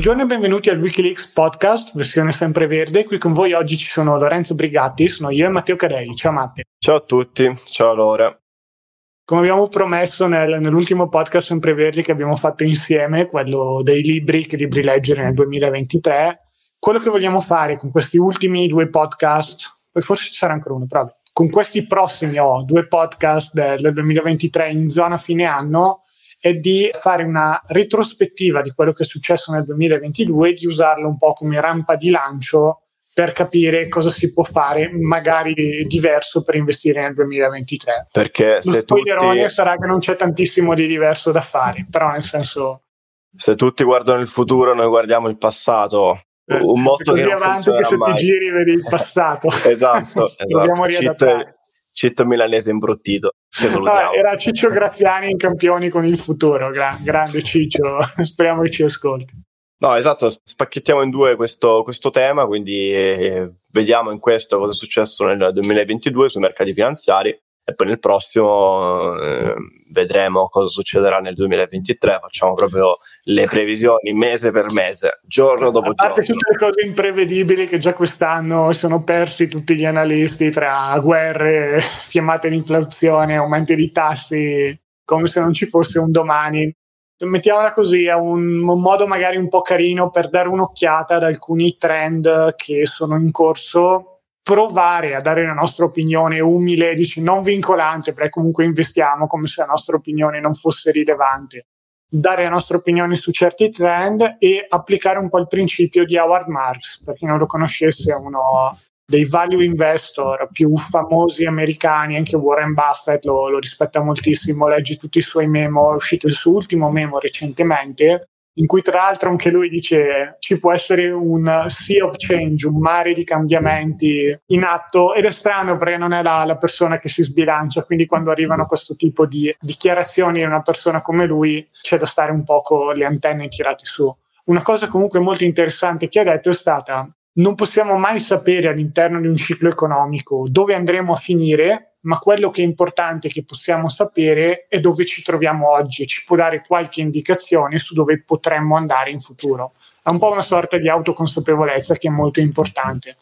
Buongiorno e benvenuti al Wikileaks podcast, versione sempreverde. Qui con voi oggi ci sono Lorenzo Brigatti, sono io e Matteo Cadei. Ciao Matteo. Ciao a tutti, ciao Lore. Come abbiamo promesso nel, nell'ultimo podcast sempreverdi che abbiamo fatto insieme, quello dei libri, che libri leggere nel 2023, quello che vogliamo fare con questi ultimi due podcast, poi forse ci sarà ancora uno, però con questi prossimi oh, due podcast del, del 2023 in zona fine anno, è di fare una retrospettiva di quello che è successo nel 2022 e di usarlo un po' come rampa di lancio per capire cosa si può fare, magari diverso per investire nel 2023. Perché se tutti... sarà che non c'è tantissimo di diverso da fare, però nel senso... Se tutti guardano il futuro, noi guardiamo il passato. Eh, un motto che non avanti che se mai. ti giri vedi il passato. esatto, esatto. Dobbiamo riadattare. Citto milanese imbruttito. Ah, era Ciccio Graziani in campioni con il futuro. Gra- grande Ciccio, speriamo che ci ascolti. No, esatto, spacchettiamo in due questo, questo tema, quindi eh, vediamo in questo cosa è successo nel 2022 sui mercati finanziari e poi nel prossimo eh, vedremo cosa succederà nel 2023, facciamo proprio le previsioni mese per mese, giorno dopo giorno. A parte tutte le cose imprevedibili che già quest'anno sono persi tutti gli analisti tra guerre, fiammate di inflazione, aumenti di tassi, come se non ci fosse un domani. Mettiamola così, è un, un modo magari un po' carino per dare un'occhiata ad alcuni trend che sono in corso provare a dare la nostra opinione umile, dici, non vincolante, perché comunque investiamo come se la nostra opinione non fosse rilevante, dare la nostra opinione su certi trend e applicare un po' il principio di Howard Marks, per chi non lo conoscesse è uno dei value investor più famosi americani, anche Warren Buffett lo, lo rispetta moltissimo, leggi tutti i suoi memo, è uscito il suo ultimo memo recentemente, in cui tra l'altro anche lui dice ci può essere un sea of change, un mare di cambiamenti in atto ed è strano perché non è la, la persona che si sbilancia, quindi quando arrivano questo tipo di dichiarazioni di una persona come lui c'è da stare un po' con le antenne tirate su. Una cosa comunque molto interessante che ha detto è stata non possiamo mai sapere all'interno di un ciclo economico dove andremo a finire ma quello che è importante che possiamo sapere è dove ci troviamo oggi e ci può dare qualche indicazione su dove potremmo andare in futuro. È un po' una sorta di autoconsapevolezza che è molto importante.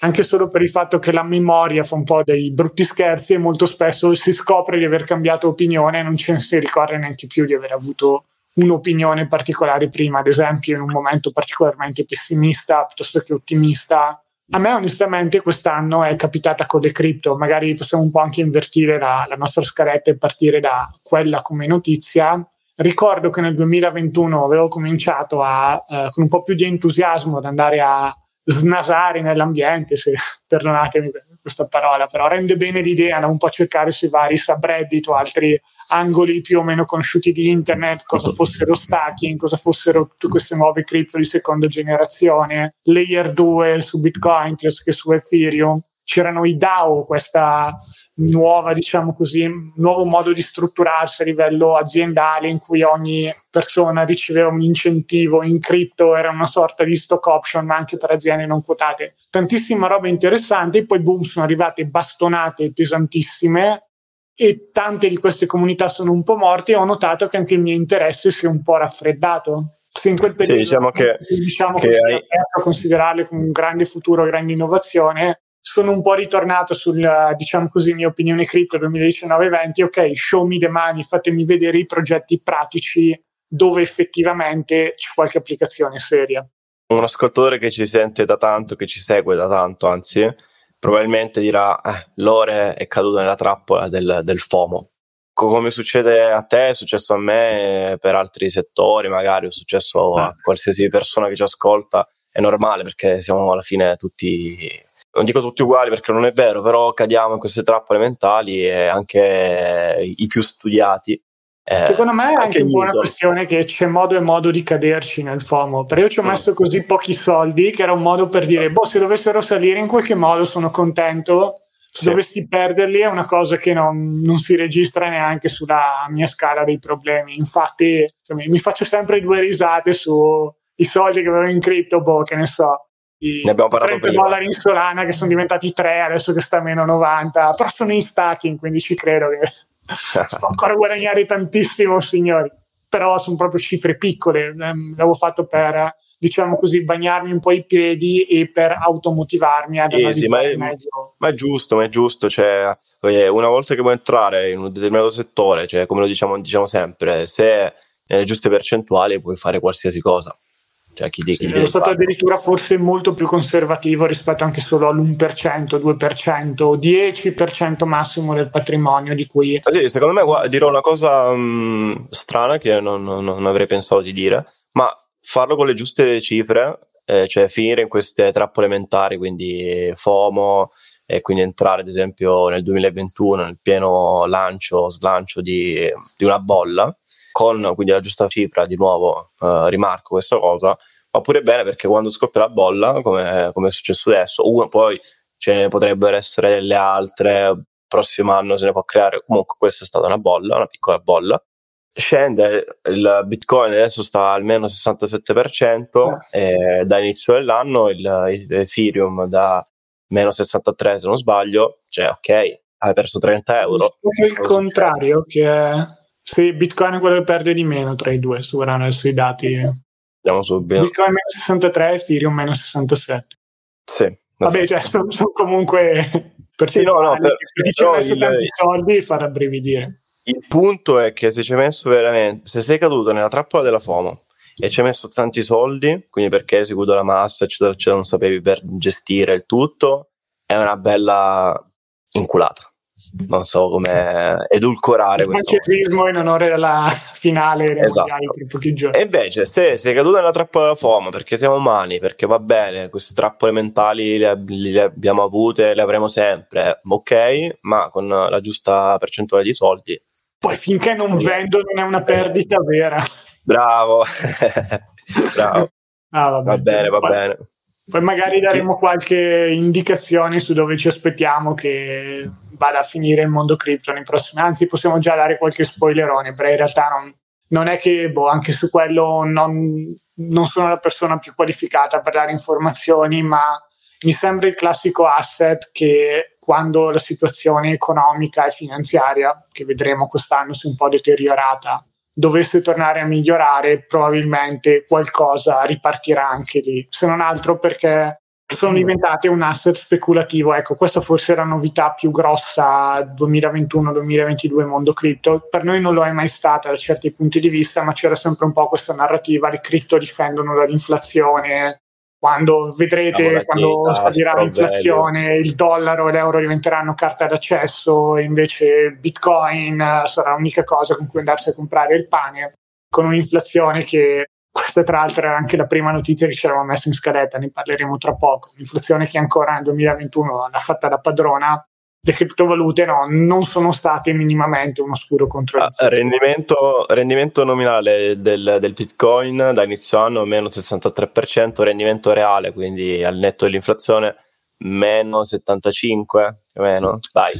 Anche solo per il fatto che la memoria fa un po' dei brutti scherzi e molto spesso si scopre di aver cambiato opinione e non ce ne si ricorda neanche più di aver avuto un'opinione particolare prima, ad esempio in un momento particolarmente pessimista piuttosto che ottimista a me onestamente quest'anno è capitata con le cripto, magari possiamo un po' anche invertire la, la nostra scaletta e partire da quella come notizia. Ricordo che nel 2021 avevo cominciato a, eh, con un po' più di entusiasmo ad andare a snasare nell'ambiente, se perdonatemi questa parola, però rende bene l'idea da un po' cercare sui vari subreddit o altri angoli più o meno conosciuti di internet, cosa fossero stacking, cosa fossero tutte queste nuove cripto di seconda generazione, layer 2 su Bitcoin che su Ethereum. C'erano i DAO, questa nuova, diciamo così, nuovo modo di strutturarsi a livello aziendale in cui ogni persona riceveva un incentivo in cripto, era una sorta di stock option, ma anche per aziende non quotate. Tantissima roba interessante, poi boom, sono arrivate bastonate pesantissime e tante di queste comunità sono un po' morte ho notato che anche il mio interesse si è un po' raffreddato. Se in quel periodo sì, diciamo che, diciamo che hai... a considerarle come un grande futuro, grande innovazione, sono un po' ritornato sul, diciamo così, mia opinione cripto 2019-20, ok, show me the money, fatemi vedere i progetti pratici dove effettivamente c'è qualche applicazione seria. Un ascoltatore che ci sente da tanto, che ci segue da tanto, anzi, probabilmente dirà eh, Lore è caduto nella trappola del, del FOMO. Come succede a te, è successo a me, per altri settori magari, è successo a qualsiasi persona che ci ascolta, è normale perché siamo alla fine tutti, non dico tutti uguali perché non è vero, però cadiamo in queste trappole mentali e anche i più studiati eh, Secondo me è anche un po' una questione che c'è modo e modo di caderci nel FOMO. Però io ci ho mm. messo così pochi soldi che era un modo per dire, boh, se dovessero salire in qualche modo sono contento. Se sì. dovessi perderli è una cosa che non, non, si registra neanche sulla mia scala dei problemi. Infatti, insomma, mi faccio sempre due risate sui soldi che avevo in cripto, boh, che ne so. I ne abbiamo parlato 30 prima. dollari in Solana che sono diventati 3 adesso che sta a meno 90 però sono in stacking quindi ci credo che si può ancora guadagnare tantissimo, signori. però sono proprio cifre piccole, ehm, l'avevo fatto per diciamo così, bagnarmi un po' i piedi e per automotivarmi ad sì, ma, è, ma è giusto, ma è giusto, cioè, una volta che vuoi entrare in un determinato settore, cioè, come lo diciamo, diciamo sempre, se nelle giuste percentuali puoi fare qualsiasi cosa. Cioè, chi, sì, chi è stato addirittura forse molto più conservativo rispetto anche solo all'1%, 2%, 10% massimo del patrimonio di cui... Ah, sì, secondo me guarda, dirò una cosa um, strana che non, non, non avrei pensato di dire, ma farlo con le giuste cifre, eh, cioè finire in queste trappole mentali, quindi FOMO, e quindi entrare ad esempio nel 2021 nel pieno lancio, slancio di, di una bolla, con quindi la giusta cifra, di nuovo eh, rimarco questa cosa, va pure bene perché quando scoppia la bolla, come, come è successo adesso, uno, poi ce ne potrebbero essere delle altre, prossimo anno se ne può creare, comunque questa è stata una bolla, una piccola bolla, scende, il bitcoin adesso sta almeno al 67% eh. e da inizio dell'anno il, il Ethereum da meno 63 se non sbaglio, cioè ok, hai perso 30 euro. È il contrario, che sì, Bitcoin è quello che perde di meno tra i due, su adesso i dati. Andiamo subito. Bitcoin meno 63, Ethereum meno 67. Sì. Vabbè, cioè, sono, sono comunque per sì, no, no, per, chi ci ha messo il, tanti soldi fa rabbrividire. Il punto è che se ci hai messo veramente, se sei caduto nella trappola della FOMO e ci hai messo tanti soldi, quindi perché hai seguito la massa, eccetera, eccetera, non sapevi per gestire il tutto, è una bella inculata. Non so come edulcorare il questo. in onore della finale dei esatto. per pochi giorni. E invece, se sei caduto nella trappola della FOMO perché siamo umani, perché va bene, queste trappole mentali le, le abbiamo avute, le avremo sempre, ok, ma con la giusta percentuale di soldi poi finché non vendo non è una perdita vera. Bravo, bravo. Ah, va bene, va poi, bene. Poi magari daremo qualche indicazione su dove ci aspettiamo che vada a finire il mondo cripto nei prossimi anzi possiamo già dare qualche spoilerone, però in realtà non, non è che boh, anche su quello non, non sono la persona più qualificata per dare informazioni, ma mi sembra il classico asset che quando la situazione economica e finanziaria, che vedremo quest'anno si è un po' deteriorata, dovesse tornare a migliorare, probabilmente qualcosa ripartirà anche lì. Se non altro perché sono diventate un asset speculativo. Ecco, questa forse è la novità più grossa 2021-2022 mondo cripto. Per noi non lo è mai stata da certi punti di vista, ma c'era sempre un po' questa narrativa, le cripto difendono dall'inflazione, quando vedrete, quando salirà l'inflazione, il dollaro e l'euro diventeranno carta d'accesso e invece bitcoin eh, sarà l'unica cosa con cui andarsi a comprare il pane, con un'inflazione che questa tra l'altro era anche la prima notizia che ci eravamo messo in scaletta, ne parleremo tra poco, un'inflazione che ancora nel 2021 l'ha fatta da padrona le criptovalute no, non sono state minimamente un oscuro contro ah, rendimento, rendimento nominale del, del, Bitcoin da inizio anno meno 63%, rendimento reale, quindi al netto dell'inflazione meno 75, meno, dai.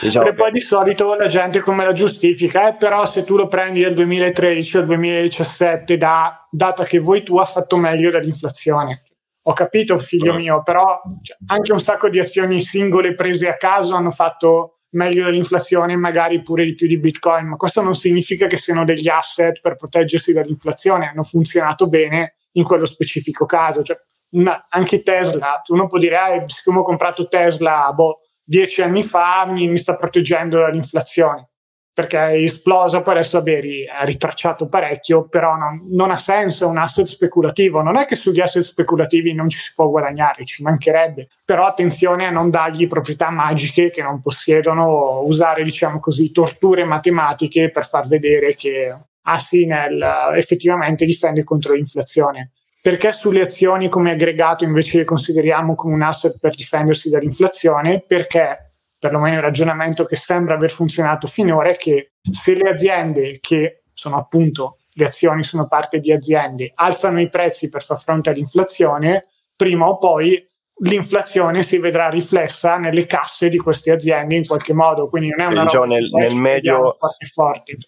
Diciamo e poi di solito la gente come la giustifica, eh, però se tu lo prendi dal 2013 al 2017, da, data che vuoi tu ha fatto meglio dell'inflazione ho capito figlio mio, però cioè, anche un sacco di azioni singole prese a caso hanno fatto meglio dell'inflazione, magari pure di più di Bitcoin, ma questo non significa che siano degli asset per proteggersi dall'inflazione, hanno funzionato bene in quello specifico caso. Cioè, una, anche Tesla, uno può dire, ah, siccome ho comprato Tesla boh, dieci anni fa, mi, mi sta proteggendo dall'inflazione perché è esplosa, poi adesso Beri ha ritracciato parecchio, però non, non, ha senso, è un asset speculativo. Non è che sugli asset speculativi non ci si può guadagnare, ci mancherebbe, però attenzione a non dargli proprietà magiche che non possiedono, usare, diciamo così, torture matematiche per far vedere che ah sì, nel, effettivamente difende contro l'inflazione. Perché sulle azioni come aggregato invece le consideriamo come un asset per difendersi dall'inflazione? Perché perlomeno il ragionamento che sembra aver funzionato finora è che se le aziende che sono appunto le azioni sono parte di aziende alzano i prezzi per far fronte all'inflazione prima o poi l'inflazione si vedrà riflessa nelle casse di queste aziende in qualche modo, quindi non è una diciamo nel, nel medio,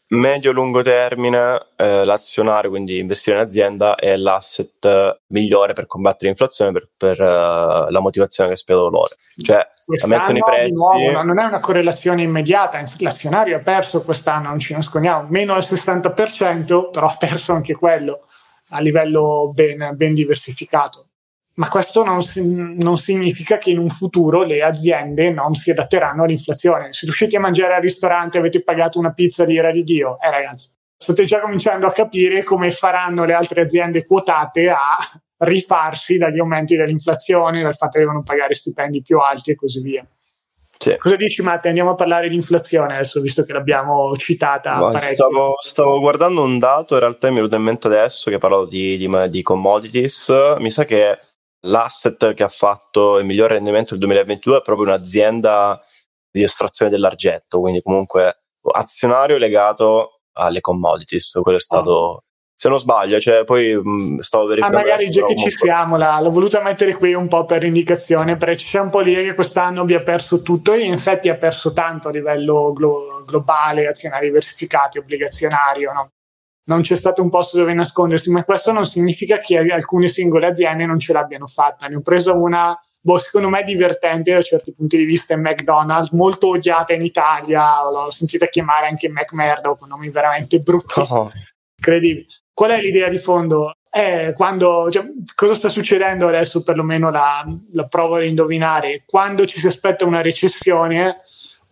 medio lungo termine eh, l'azionario, quindi investire in azienda è l'asset migliore per combattere l'inflazione per, per uh, la motivazione che spiego loro. Cioè, mettono i prezzi. Nuovo, non è una correlazione immediata, l'azionario ha perso quest'anno, non ci nascondiamo, meno del 60%, però ha perso anche quello a livello ben, ben diversificato ma questo non, non, significa che in un futuro le aziende non si adatteranno all'inflazione. Se riuscite a mangiare al ristorante e avete pagato una pizza di ira di Dio, eh ragazzi, state già cominciando a capire come faranno le altre aziende quotate a rifarsi dagli aumenti dell'inflazione, dal fatto che devono pagare stipendi più alti e così via. Sì. Cosa dici Matte? Andiamo a parlare di inflazione adesso, visto che l'abbiamo citata Ma stavo, stavo, guardando un dato, in realtà mi è venuto in mente adesso che parlavo di, di, di commodities. Mi sa che l'asset che ha fatto il miglior rendimento del 2022 è proprio un'azienda di estrazione dell'argento, quindi comunque azionario legato alle commodities. Quello è stato. Oh. Se non sbaglio, cioè, poi mh, stavo verificando. Ah, magari già che ci siamo, la, l'ho voluta mettere qui un po' per indicazione, perché c'è un po' lì che quest'anno abbia perso tutto e in effetti ha perso tanto a livello glo- globale, azionari diversificati, obbligazionario. No? Non c'è stato un posto dove nascondersi, ma questo non significa che alcune singole aziende non ce l'abbiano fatta. Ne ho preso una, boh, secondo me divertente da certi punti di vista, è McDonald's, molto odiata in Italia, l'ho sentita chiamare anche McMurdo con nomi veramente brutti, oh. incredibili. Qual è l'idea di fondo? È quando, cioè, cosa sta succedendo adesso, perlomeno la, la provo ad indovinare, quando ci si aspetta una recessione,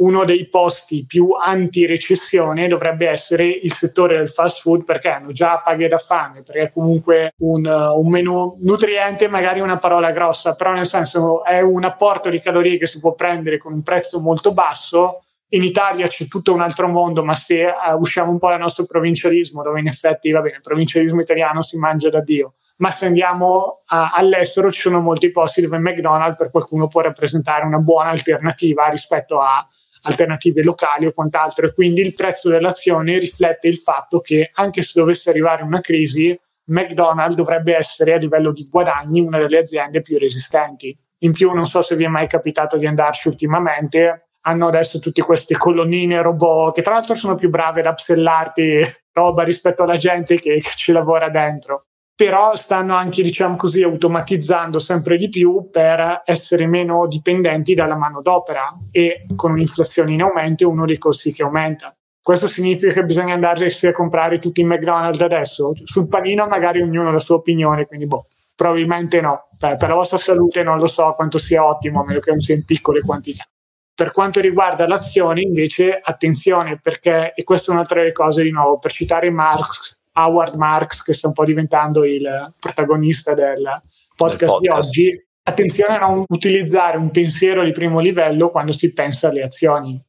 uno dei posti più anti-recessione dovrebbe essere il settore del fast food perché hanno già paghe da fame, perché è comunque un, un menù nutriente, magari una parola grossa, però nel senso è un apporto di calorie che si può prendere con un prezzo molto basso. In Italia c'è tutto un altro mondo, ma se uh, usciamo un po' dal nostro provincialismo, dove in effetti, va bene, il provincialismo italiano si mangia da Dio, ma se andiamo a, all'estero ci sono molti posti dove McDonald's per qualcuno può rappresentare una buona alternativa rispetto a alternative locali o quant'altro e quindi il prezzo dell'azione riflette il fatto che anche se dovesse arrivare una crisi, McDonald's dovrebbe essere a livello di guadagni una delle aziende più resistenti. In più, non so se vi è mai capitato di andarci ultimamente, hanno adesso tutte queste colonnine robot che tra l'altro sono più brave ad upsellarti roba rispetto alla gente che, che ci lavora dentro però stanno anche, diciamo così, automatizzando sempre di più per essere meno dipendenti dalla manodopera e con un'inflazione in aumento uno dei costi che aumenta. Questo significa che bisogna andarsi a comprare tutti in McDonald's adesso? Sul panino magari ognuno ha la sua opinione, quindi boh, probabilmente no. Per, per la vostra salute non lo so quanto sia ottimo, a meno che non sia in piccole quantità. Per quanto riguarda l'azione, invece, attenzione perché, e questa è un'altra delle cose di nuovo, per citare Marx, Howard Marks, che sta un po' diventando il protagonista del podcast, podcast. di oggi, attenzione a non utilizzare un pensiero di primo livello quando si pensa alle azioni.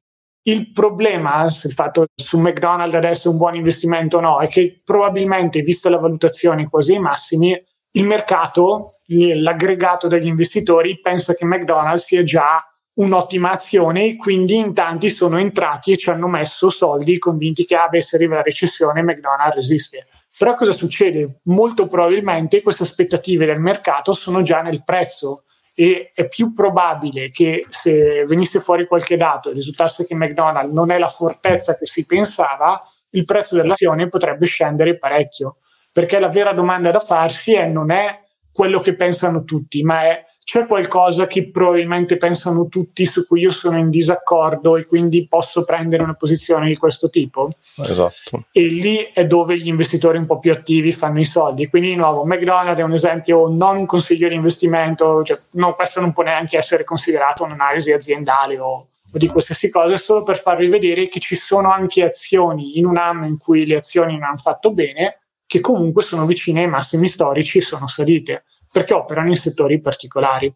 Il problema, se il fatto su McDonald's adesso è un buon investimento o no, è che probabilmente, visto la valutazione quasi ai massimi, il mercato, l'aggregato degli investitori, pensa che McDonald's sia già un'ottima azione quindi in tanti sono entrati e ci hanno messo soldi convinti che beh, se arriva la recessione McDonald's resiste. Però cosa succede? Molto probabilmente queste aspettative del mercato sono già nel prezzo e è più probabile che se venisse fuori qualche dato e risultasse che McDonald's non è la fortezza che si pensava, il prezzo dell'azione potrebbe scendere parecchio. Perché la vera domanda da farsi è non è quello che pensano tutti, ma è c'è qualcosa che probabilmente pensano tutti su cui io sono in disaccordo e quindi posso prendere una posizione di questo tipo. Esatto. E lì è dove gli investitori un po' più attivi fanno i soldi. Quindi di nuovo McDonald's è un esempio non un consiglio di investimento, cioè, no, questo non può neanche essere considerato un'analisi aziendale o, o di qualsiasi cosa, è solo per farvi vedere che ci sono anche azioni in un anno in cui le azioni non hanno fatto bene, che comunque sono vicine ai massimi storici e sono salite perché operano in settori particolari.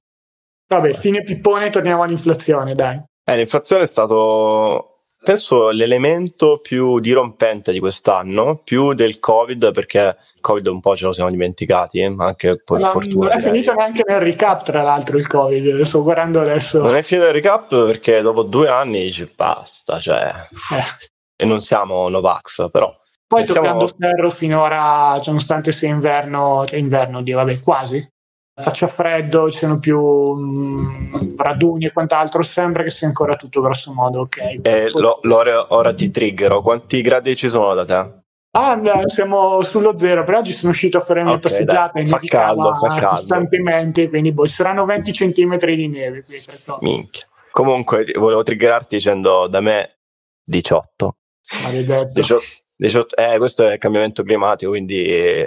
Vabbè, fine pippone, torniamo all'inflazione, dai. Eh, l'inflazione è stato, penso, l'elemento più dirompente di quest'anno, più del Covid, perché il Covid un po' ce lo siamo dimenticati, eh, anche per non, fortuna. Non è finito neanche nel recap, tra l'altro, il Covid, sto guardando adesso. Non è finito il recap perché dopo due anni dici basta, cioè... Eh. E non siamo Novax, però... Poi Pensiamo... toccando ferro finora, cioè, nonostante sia inverno, cioè inverno, Dio, vabbè, quasi. faccia freddo, ci siano più mh, raduni e quant'altro, sembra che sia ancora tutto grosso modo ok. E lo, l'ora, ora ti triggero, quanti gradi ci sono da te? Ah, siamo sullo zero, per oggi sono uscito a fare una okay, passeggiata e fa caldo, fa caldo. costantemente, quindi boh, ci saranno 20 cm di neve qui. Minchia. Comunque, volevo triggerarti dicendo da me 18. Maledetto. 18, 18 eh, questo è il cambiamento climatico, quindi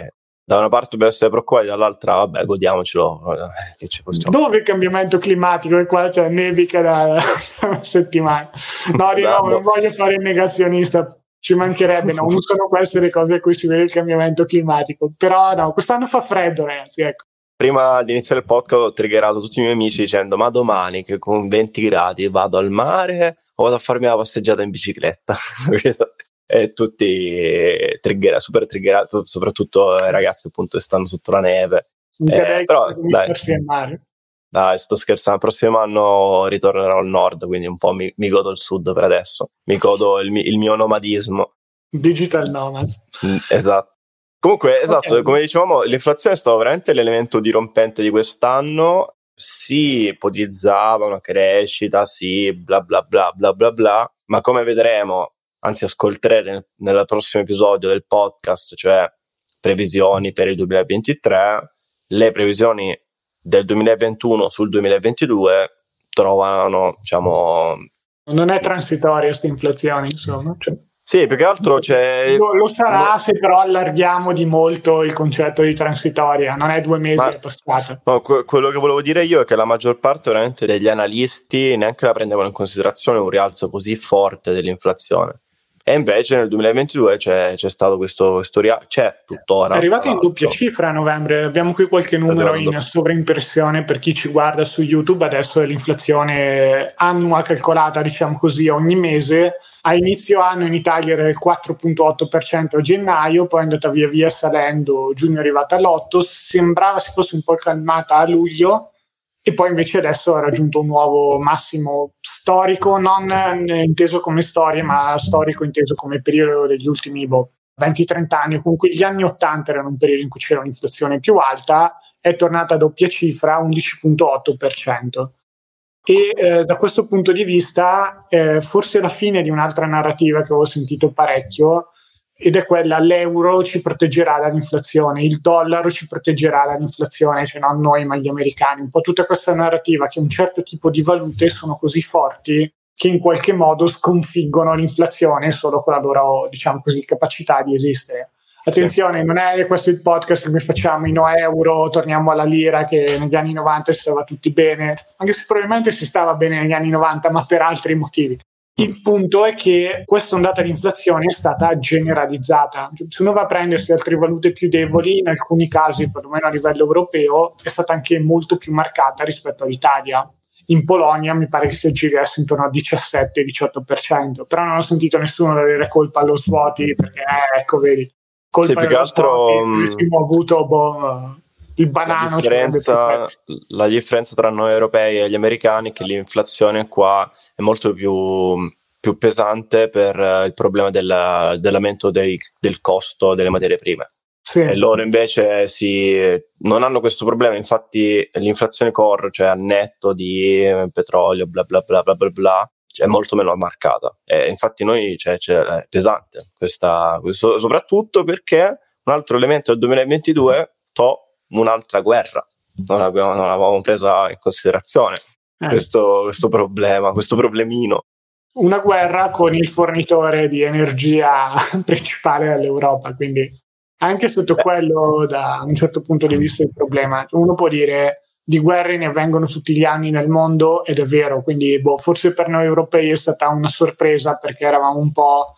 da una parte dobbiamo essere preoccupati, dall'altra, vabbè, godiamocelo. Eh, Dove il cambiamento climatico? E qua c'è nevica da una settimana. No, di no, non voglio fare il negazionista, ci mancherebbe, no, non sono queste le cose a cui si vede il cambiamento climatico. Però no, quest'anno fa freddo, ragazzi, ecco. Prima di iniziare il podcast ho triggerato tutti i miei amici dicendo ma domani che con 20 gradi vado al mare o vado a farmi la passeggiata in bicicletta. e tutti trigger, super triggerati, soprattutto i ragazzi appunto che stanno sotto la neve. Eh, però dai, dai, sto scherzando, il prossimo anno ritornerò al nord, quindi un po' mi, mi godo il sud per adesso, mi godo il, il mio nomadismo. Digital nomad. Mm, esatto. Comunque, esatto, okay. come dicevamo, l'inflazione è stato veramente l'elemento dirompente di quest'anno. Si ipotizzava una crescita, sì, bla bla bla bla bla bla, ma come vedremo anzi ascolterete nel prossimo episodio del podcast, cioè previsioni per il 2023, le previsioni del 2021 sul 2022 trovano, diciamo... Non è transitoria questa inflazione, insomma. Cioè, sì, più che altro c'è... Lo, lo sarà no, se però allarghiamo di molto il concetto di transitoria, non è due mesi ma, passato. No, que- quello che volevo dire io è che la maggior parte veramente degli analisti neanche la prendevano in considerazione un rialzo così forte dell'inflazione. E invece nel 2022 c'è, c'è stato questo, questo ria- c'è tuttora. È arrivato in doppia cifra a novembre, abbiamo qui qualche numero in sovraimpressione per chi ci guarda su YouTube, adesso è l'inflazione annua calcolata, diciamo così, ogni mese. A inizio anno in Italia era il 4.8% a gennaio, poi è andata via via salendo, giugno è arrivata all'8%, sembrava si fosse un po' calmata a luglio e poi invece adesso ha raggiunto un nuovo massimo storico, non inteso come storia, ma storico inteso come periodo degli ultimi boh, 20-30 anni, comunque gli anni 80 erano un periodo in cui c'era un'inflazione più alta, è tornata a doppia cifra, 11.8%. E eh, da questo punto di vista, eh, forse la fine di un'altra narrativa che ho sentito parecchio, ed è quella l'euro ci proteggerà dall'inflazione, il dollaro ci proteggerà dall'inflazione, cioè non noi ma gli americani, un po' tutta questa narrativa che un certo tipo di valute sono così forti che in qualche modo sconfiggono l'inflazione solo con la loro, diciamo così, capacità di esistere. Attenzione, sì. non è questo il podcast che noi facciamo in euro, torniamo alla lira che negli anni 90 si stava tutti bene, anche se probabilmente si stava bene negli anni 90, ma per altri motivi. Il punto è che questa ondata di inflazione è stata generalizzata. Se uno va a prendersi altre valute più deboli, in alcuni casi, perlomeno a livello europeo, è stata anche molto più marcata rispetto all'Italia. In Polonia mi pare che sia girasse intorno al 17-18%, però non ho sentito nessuno dare colpa allo svuoti perché, eh, ecco, vedi, colpa sì, che altro, svuoti, mm, avuto boh, il banano. La differenza, la differenza, tra noi europei e gli americani è che l'inflazione qua è molto più, più pesante per il problema della, dell'aumento dei, del costo delle materie prime. Sì. E loro invece si, non hanno questo problema, infatti l'inflazione core, cioè a netto di petrolio, bla bla bla bla bla, bla è molto meno marcata. E infatti noi cioè, cioè, è pesante, questa, questo, soprattutto perché un altro elemento del 2022, to, un'altra guerra. Non, abbiamo, non avevamo presa in considerazione eh. questo, questo problema, questo problemino. Una guerra con il fornitore di energia principale dell'Europa, quindi anche sotto quello da un certo punto di vista il problema. Uno può dire di guerre ne avvengono tutti gli anni nel mondo ed è vero, quindi boh, forse per noi europei è stata una sorpresa perché eravamo un po'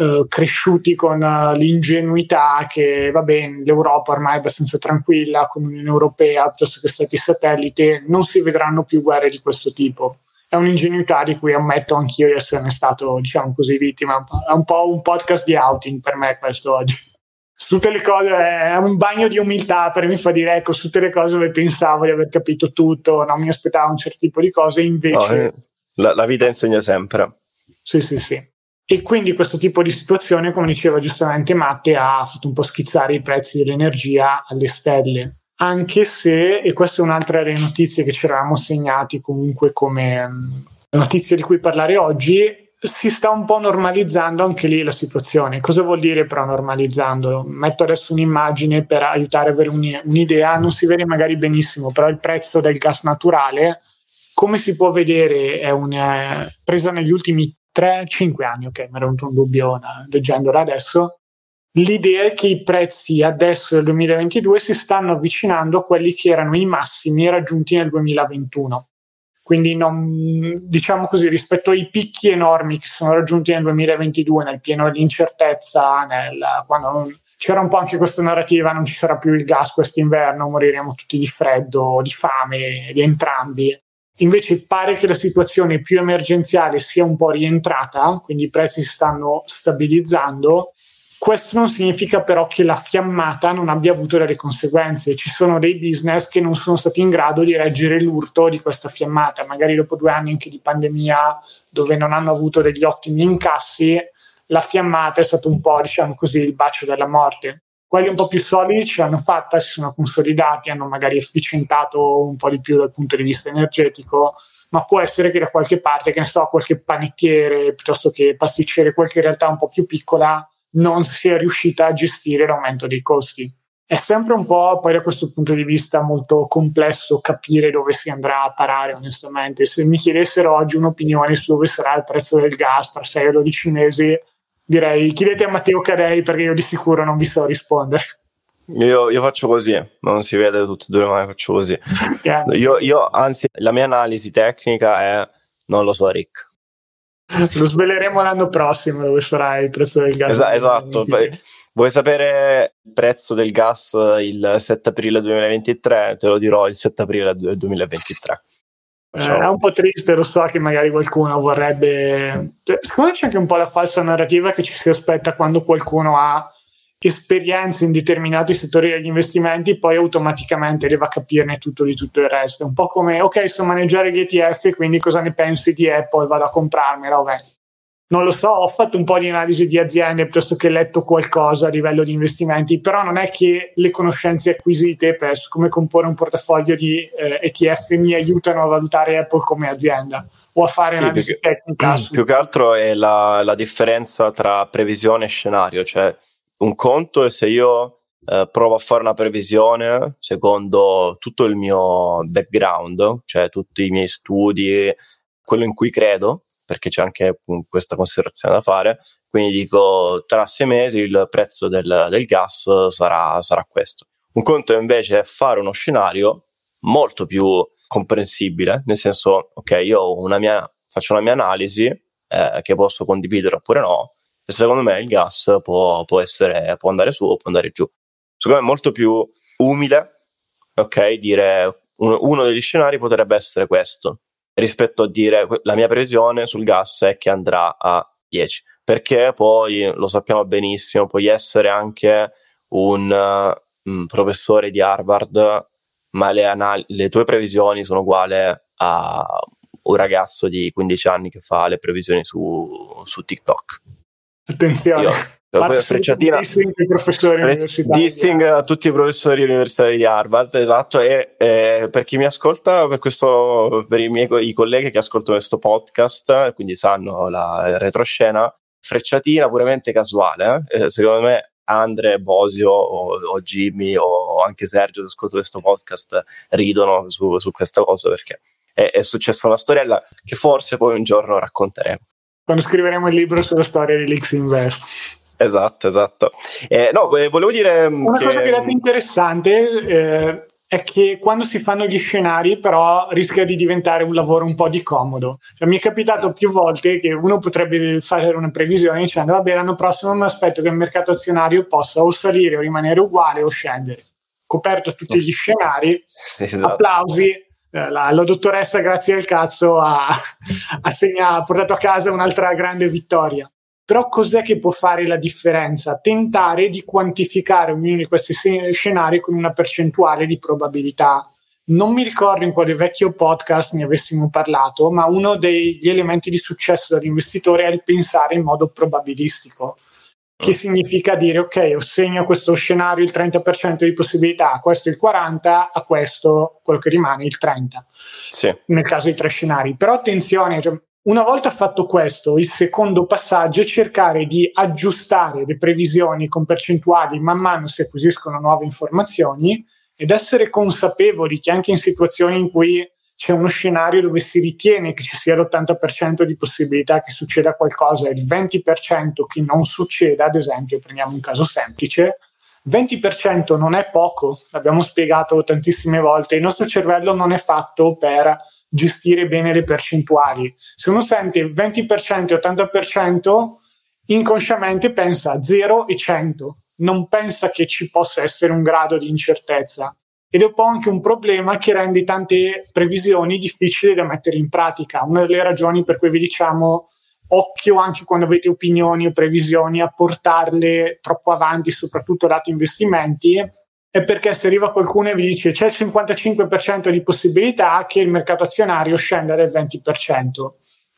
eh, cresciuti con uh, l'ingenuità che va bene, l'Europa ormai è abbastanza tranquilla, con l'Unione Europea piuttosto che stati satellite, non si vedranno più guerre di questo tipo. È un'ingenuità di cui ammetto anch'io di esserne stato, diciamo così, vittima. È un po' un podcast di outing per me questo oggi. Su tutte le cose è un bagno di umiltà per mi fa dire ecco su tutte le cose dove pensavo di aver capito tutto non mi aspettavo un certo tipo di cose invece no, eh, la, la vita insegna sempre sì sì sì e quindi questo tipo di situazione, come diceva giustamente Matte, ha fatto un po' schizzare i prezzi dell'energia alle stelle. anche se, e questa è un'altra delle notizie che ci eravamo segnati comunque come mm, notizia di cui parlare oggi, si sta un po' normalizzando anche lì la situazione. Cosa vuol dire però normalizzando? Metto adesso un'immagine per aiutare a avere un'idea, non si vede magari benissimo, però il prezzo del gas naturale, come si può vedere, è una, presa negli ultimi 3-5 anni, ok, mi era venuto un dubbio leggendola adesso, L'idea è che i prezzi adesso del 2022 si stanno avvicinando a quelli che erano i massimi raggiunti nel 2021. Quindi non, diciamo così, rispetto ai picchi enormi che sono raggiunti nel 2022, nel pieno di incertezza, nel, quando non, c'era un po' anche questa narrativa, non ci sarà più il gas quest'inverno, moriremo tutti di freddo, di fame, di entrambi. Invece pare che la situazione più emergenziale sia un po' rientrata, quindi i prezzi si stanno stabilizzando questo non significa però che la fiammata non abbia avuto delle conseguenze. Ci sono dei business che non sono stati in grado di reggere l'urto di questa fiammata, magari dopo due anni anche di pandemia, dove non hanno avuto degli ottimi incassi, la fiammata è stato un po', diciamo così, il bacio della morte. Quelli un po' più solidi ce l'hanno fatta, si sono consolidati, hanno magari efficientato un po' di più dal punto di vista energetico, ma può essere che da qualche parte, che ne so, qualche panettiere piuttosto che pasticcere, qualche realtà un po' più piccola, non si è riuscita a gestire l'aumento dei costi. È sempre un po', poi da questo punto di vista, molto complesso capire dove si andrà a parare, onestamente. Se mi chiedessero oggi un'opinione su dove sarà il prezzo del gas tra 6 o 12 mesi, direi chiedete a Matteo Cadei perché io di sicuro non vi so rispondere. Io, io, faccio così, non si vede tutte e due, ma faccio così. Yeah. Io, io, anzi, la mia analisi tecnica è non lo so, Rick. Lo sveleremo l'anno prossimo dove sarà il prezzo del gas. Esa- esatto. Vuoi sapere il prezzo del gas il 7 aprile 2023? Te lo dirò il 7 aprile 2023. Eh, è un po' triste, lo so che magari qualcuno vorrebbe. Cioè, secondo me c'è anche un po' la falsa narrativa che ci si aspetta quando qualcuno ha esperienze in determinati settori degli investimenti, poi automaticamente deve capirne tutto di tutto il resto. Un po' come, ok, so maneggiare gli ETF, quindi cosa ne pensi di Apple? Vado a comprarmela, vabbè. Non lo so, ho fatto un po' di analisi di aziende piuttosto che letto qualcosa a livello di investimenti, però non è che le conoscenze acquisite per come comporre un portafoglio di eh, ETF mi aiutano a valutare Apple come azienda o a fare sì, analisi più tecnica. Che, più che altro è la, la differenza tra previsione e scenario, cioè un conto è se io eh, provo a fare una previsione secondo tutto il mio background, cioè tutti i miei studi, quello in cui credo, perché c'è anche questa considerazione da fare. Quindi dico tra sei mesi il prezzo del, del gas sarà, sarà questo. Un conto invece è fare uno scenario molto più comprensibile, nel senso, ok, io una mia, faccio una mia analisi eh, che posso condividere oppure no, secondo me il gas può, può, essere, può andare su o può andare giù. Secondo me è molto più umile, ok, dire uno degli scenari potrebbe essere questo, rispetto a dire la mia previsione sul gas è che andrà a 10, perché poi lo sappiamo benissimo, puoi essere anche un, un professore di Harvard, ma le, anal- le tue previsioni sono uguali a un ragazzo di 15 anni che fa le previsioni su, su TikTok. Attenzione. Io, frecciatina dissing, professori dissing a tutti i professori universitari di Harvard esatto e eh, per chi mi ascolta per questo per i miei i colleghi che ascoltano questo podcast quindi sanno la retroscena frecciatina puramente casuale eh? secondo me Andre, Bosio o, o, Jimmy o anche Sergio che ascolta questo podcast ridono su, su questa cosa perché è, è successa una storiella che forse poi un giorno racconteremo quando scriveremo il libro sulla storia di Lix Invest. Esatto, esatto. Eh, no, eh, volevo dire... Mm, Una che... cosa che è interessante eh, è che quando si fanno gli scenari però rischia di diventare un lavoro un po' di comodo. Cioè, mi è capitato più volte che uno potrebbe fare una previsione dicendo vabbè l'anno prossimo mi aspetto che il mercato azionario possa o salire o rimanere uguale o scendere. Coperto tutti gli scenari, sì, esatto. applausi, eh, la, la, dottoressa grazie al cazzo ha, ha, segna, ha portato a casa un'altra grande vittoria. Però cos'è che può fare la differenza? Tentare di quantificare ognuno di questi scenari con una percentuale di probabilità. Non mi ricordo in quale vecchio podcast ne avessimo parlato, ma uno degli elementi di successo dell'investitore è il pensare in modo probabilistico. che significa dire ok, assegno a questo scenario il 30% di possibilità, a questo il 40%, a questo quello che rimane il 30%, sì. nel caso di tre scenari. Però attenzione, cioè, una volta fatto questo, il secondo passaggio è cercare di aggiustare le previsioni con percentuali man mano si acquisiscono nuove informazioni ed essere consapevoli che anche in situazioni in cui c'è uno scenario dove si ritiene che ci sia l'80% di possibilità che succeda qualcosa e il 20% che non succeda, ad esempio, prendiamo un caso semplice, 20% non è poco, l'abbiamo spiegato tantissime volte, il nostro cervello non è fatto per gestire bene le percentuali. Se uno sente 20% e 80%, inconsciamente pensa a 0 e 100, non pensa che ci possa essere un grado di incertezza ed è un po' anche un problema che rende tante previsioni difficili da mettere in pratica. Una delle ragioni per cui vi diciamo occhio anche quando avete opinioni o previsioni a portarle troppo avanti, soprattutto dati investimenti, è perché se arriva qualcuno e vi dice c'è il 55% di possibilità che il mercato azionario scenda del 20%.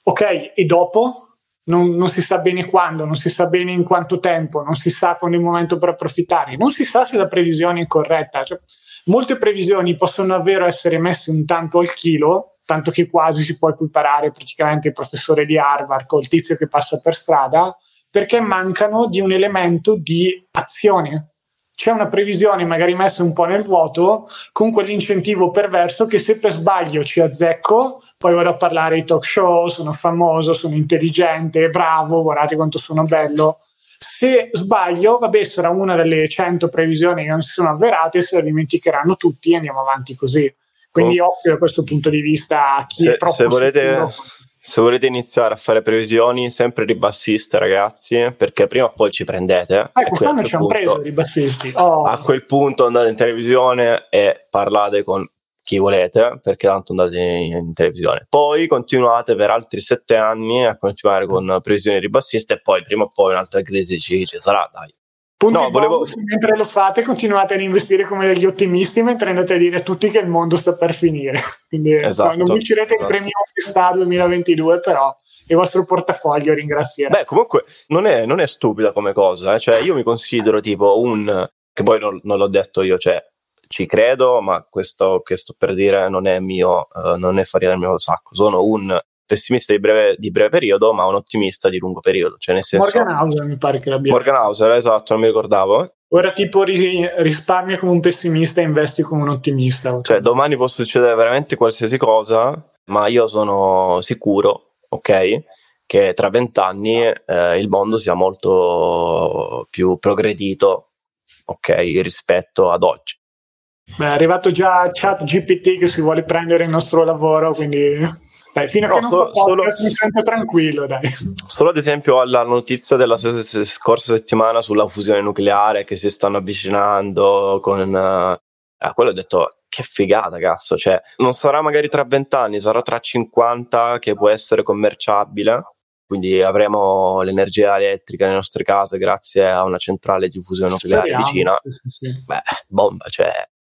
Ok, e dopo? Non, non, si sa bene quando, non si sa bene in quanto tempo, non si sa quando è il momento per approfittare, non si sa se la previsione è corretta. Cioè, Molte previsioni possono davvero essere messe un tanto al chilo, tanto che quasi si può equiparare praticamente il professore di Harvard col tizio che passa per strada, perché mancano di un elemento di azione. C'è una previsione magari messa un po' nel vuoto con quell'incentivo perverso che se per sbaglio ci azzecco, poi vado a parlare ai talk show, sono famoso, sono intelligente, bravo, guardate quanto sono bello se sbaglio, vabbè, sarà una delle 100 previsioni che non si sono avverate, se la dimenticheranno tutti e andiamo avanti così. Quindi oh. occhio da questo punto di vista a chi se, è troppo se volete, se volete iniziare a fare previsioni sempre ribassiste, ragazzi, perché prima o poi ci prendete. Eh, quest'anno ci hanno preso i ribassisti. Oh. A quel punto andate in televisione e parlate con chi volete, perché tanto andate in, in, televisione. Poi continuate per altri sette anni a continuare con previsioni ribassiste e poi prima o poi un'altra crisi ci, ci sarà, dai. Punti no, volevo... mentre lo fate continuate ad investire come degli ottimisti mentre andate a dire a tutti che il mondo sta per finire. Quindi esatto, non vincerete esatto. il premio Star 2022, però il vostro portafoglio ringrazierà. Beh, comunque non è, non è stupida come cosa, eh? cioè io mi considero tipo un, che poi non, non l'ho detto io, cioè ci credo, ma questo che sto per dire non è mio, uh, non è farina del mio sacco. Sono un pessimista di breve, di breve, periodo, ma un ottimista di lungo periodo. Cioè, nel senso, Morgan Hauser mi pare che l'abbia. Morgan Hauser, esatto, non mi ricordavo. Ora tipo ri- risparmia come un pessimista e investi come un ottimista. Cioè, domani può succedere veramente qualsiasi cosa, ma io sono sicuro, ok, che tra vent'anni eh, il mondo sia molto più progredito, ok, rispetto ad oggi. Beh, è arrivato già chat GPT che si vuole prendere il nostro lavoro, quindi dai, fino a no, che solo, non solo, mi sento tranquillo, dai. Solo ad esempio alla notizia della scorsa settimana sulla fusione nucleare che si stanno avvicinando con... Uh, a quello ho detto, che figata, cazzo. Cioè, non sarà magari tra 20 anni, sarà tra 50 che può essere commerciabile. Quindi avremo l'energia elettrica nelle nostre case grazie a una centrale di fusione nucleare Speriamo, vicina. Sì, sì. Beh, bomba, cioè,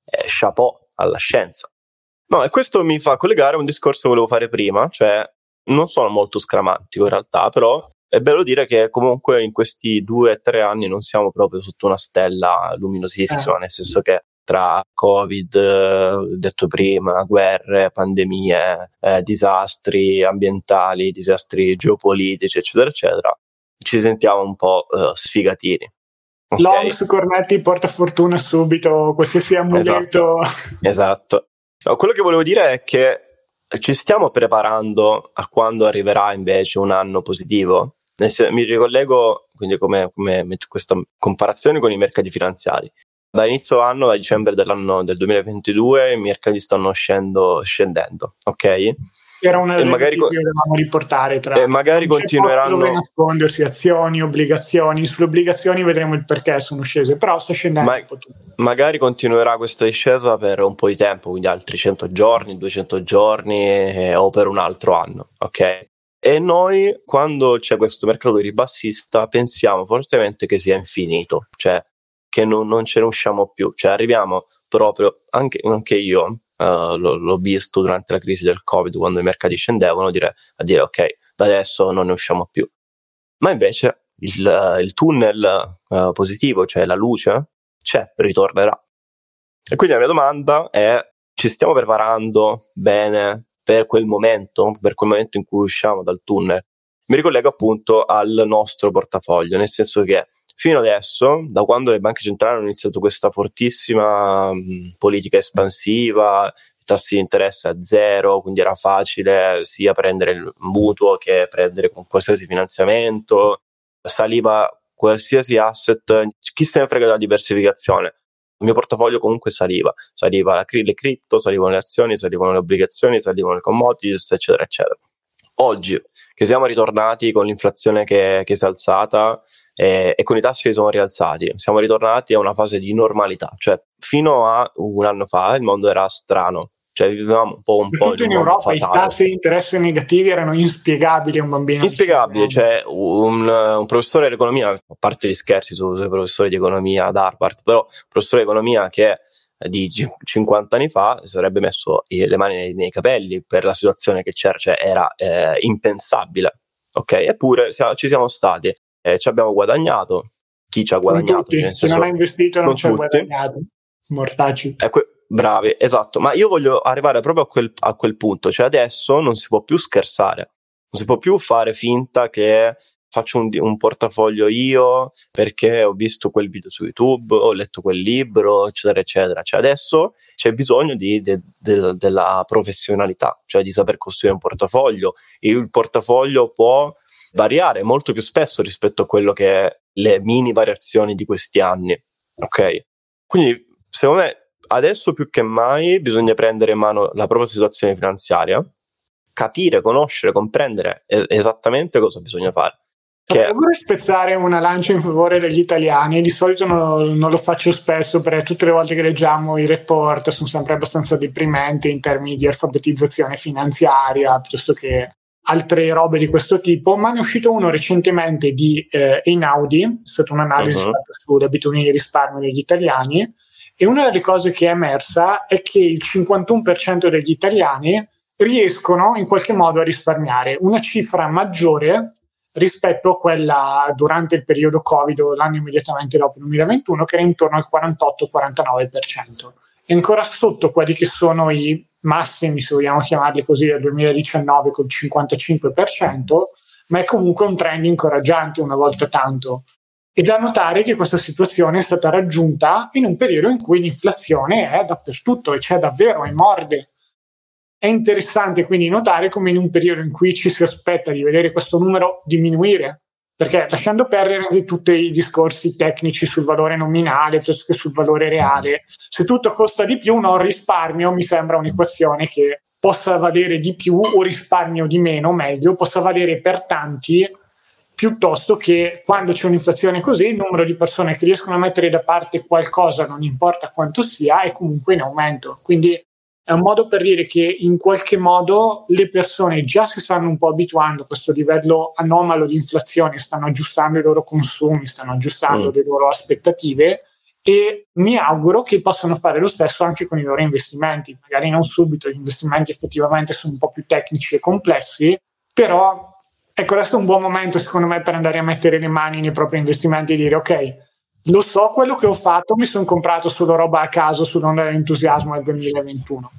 eh, chapeau alla scienza. No, e questo mi fa collegare a un discorso che volevo fare prima, cioè non sono molto scramantico in realtà, però è bello dire che comunque in questi due o tre anni non siamo proprio sotto una stella luminosissima, eh. nel senso che tra Covid, eh, detto prima, guerre, pandemie, eh, disastri ambientali, disastri geopolitici, eccetera, eccetera, ci sentiamo un po' eh, sfigatini. Okay. Long su cornetti porta fortuna subito, qualsiasi amuleto. Esatto. esatto. No, quello che volevo dire è che ci stiamo preparando a quando arriverà invece un anno positivo. Mi ricollego quindi come, come questa comparazione con i mercati finanziari. Da inizio anno, da dicembre dell'anno del 2022, i mercati stanno scendo, scendendo, ok? Era una delle magari, che dovevamo riportare tra e magari continueranno dove nascondersi azioni, obbligazioni. Sulle obbligazioni vedremo il perché sono scese però sta scendendo Ma, un po' tutto. magari continuerà questa discesa per un po' di tempo quindi altri 100 giorni, 200 giorni eh, o per un altro anno ok? E noi quando c'è questo mercato ribassista pensiamo fortemente che sia infinito cioè che non, non ce ne usciamo più cioè arriviamo proprio anche, anche io uh, l'ho, l'ho, visto durante la crisi del Covid, quando i mercati scendevano, dire, a dire ok, da adesso non ne usciamo più. Ma invece il, il tunnel uh, positivo, cioè la luce, c'è, ritornerà. E quindi la mia domanda è, ci stiamo preparando bene per quel momento, per quel momento in cui usciamo dal tunnel? Mi ricollego appunto al nostro portafoglio, nel senso che fino adesso, da quando le banche centrali hanno iniziato questa fortissima mh, politica espansiva, tassi di interesse a zero, quindi era facile sia prendere il mutuo che prendere con qualsiasi finanziamento, saliva qualsiasi asset, chi se ne frega della diversificazione. Il mio portafoglio comunque saliva, saliva la, le cripto, salivano le azioni, salivano le obbligazioni, salivano le commodities, eccetera, eccetera. Oggi che siamo ritornati con l'inflazione che, che si è alzata eh, e con i tassi che sono rialzati, siamo ritornati a una fase di normalità, cioè fino a un anno fa il mondo era strano, cioè vivevamo un po' un po' in Europa i tassi di interesse negativi erano inspiegabili a un bambino. Inspiegabili, cioè un, un, professore di economia, a parte gli scherzi su due professori di economia ad Harvard, però un professore di economia che di 50 anni fa sarebbe messo le mani nei, nei capelli per la situazione che c'era, cioè era eh, impensabile. Ok, eppure ci siamo stati, eh, ci abbiamo guadagnato. Chi ci ha guadagnato? Tutti, se non ha investito non, non ci ha guadagnato. Mortaci. Que- bravi, esatto. Ma io voglio arrivare proprio a quel, a quel punto. Cioè adesso non si può più scherzare. Non si può più fare finta che faccio un, un, portafoglio io perché ho visto quel video su YouTube, ho letto quel libro, eccetera, eccetera. Cioè adesso c'è bisogno di, de, de, della professionalità, cioè di saper costruire un portafoglio. Il portafoglio può variare molto più spesso rispetto a quello che è le mini variazioni di questi anni. Ok? Quindi, secondo me, adesso più che mai bisogna prendere in mano la propria situazione finanziaria, capire, conoscere, comprendere esattamente cosa bisogna fare. Che... Vorrei spezzare una lancia in favore degli italiani, di solito non, non, lo faccio spesso perché tutte le volte che leggiamo i report sono sempre abbastanza deprimenti in termini di alfabetizzazione finanziaria piuttosto che altre robe di questo tipo, ma ne è uscito uno recentemente di eh, Einaudi, è stata un'analisi uh-huh. fatta sulle abitudini di risparmio degli italiani. E una delle cose che è emersa è che il 51% degli italiani riescono in qualche modo a risparmiare, una cifra maggiore rispetto a quella durante il periodo Covid l'anno immediatamente dopo il 2021 che era intorno al 48-49%. E ancora sotto quelli che sono i massimi, se vogliamo chiamarli così, del 2019 col 55%, ma è comunque un trend incoraggiante una volta tanto. E da notare che questa situazione è stata raggiunta in un periodo in cui l'inflazione è dappertutto e c'è davvero e morde è interessante quindi notare come in un periodo in cui ci si aspetta di vedere questo numero diminuire, perché lasciando perdere tutti i discorsi tecnici sul valore nominale piuttosto che sul valore reale, se tutto costa di più, non risparmio mi sembra un'equazione che possa valere di più o risparmio di meno, meglio, possa valere per tanti piuttosto che quando c'è un'inflazione così il numero di persone che riescono a mettere da parte qualcosa, non importa quanto sia, è comunque in aumento. Quindi è un modo per dire che in qualche modo le persone già si stanno un po' abituando a questo livello anomalo di inflazione, stanno aggiustando i loro consumi, stanno aggiustando mm. le loro aspettative e mi auguro che possano fare lo stesso anche con i loro investimenti. Magari non subito, gli investimenti effettivamente sono un po' più tecnici e complessi, però ecco, questo è un buon momento secondo me per andare a mettere le mani nei propri investimenti e dire ok, lo so quello che ho fatto, mi sono comprato solo roba a caso sull'onda dell'entusiasmo del 2021.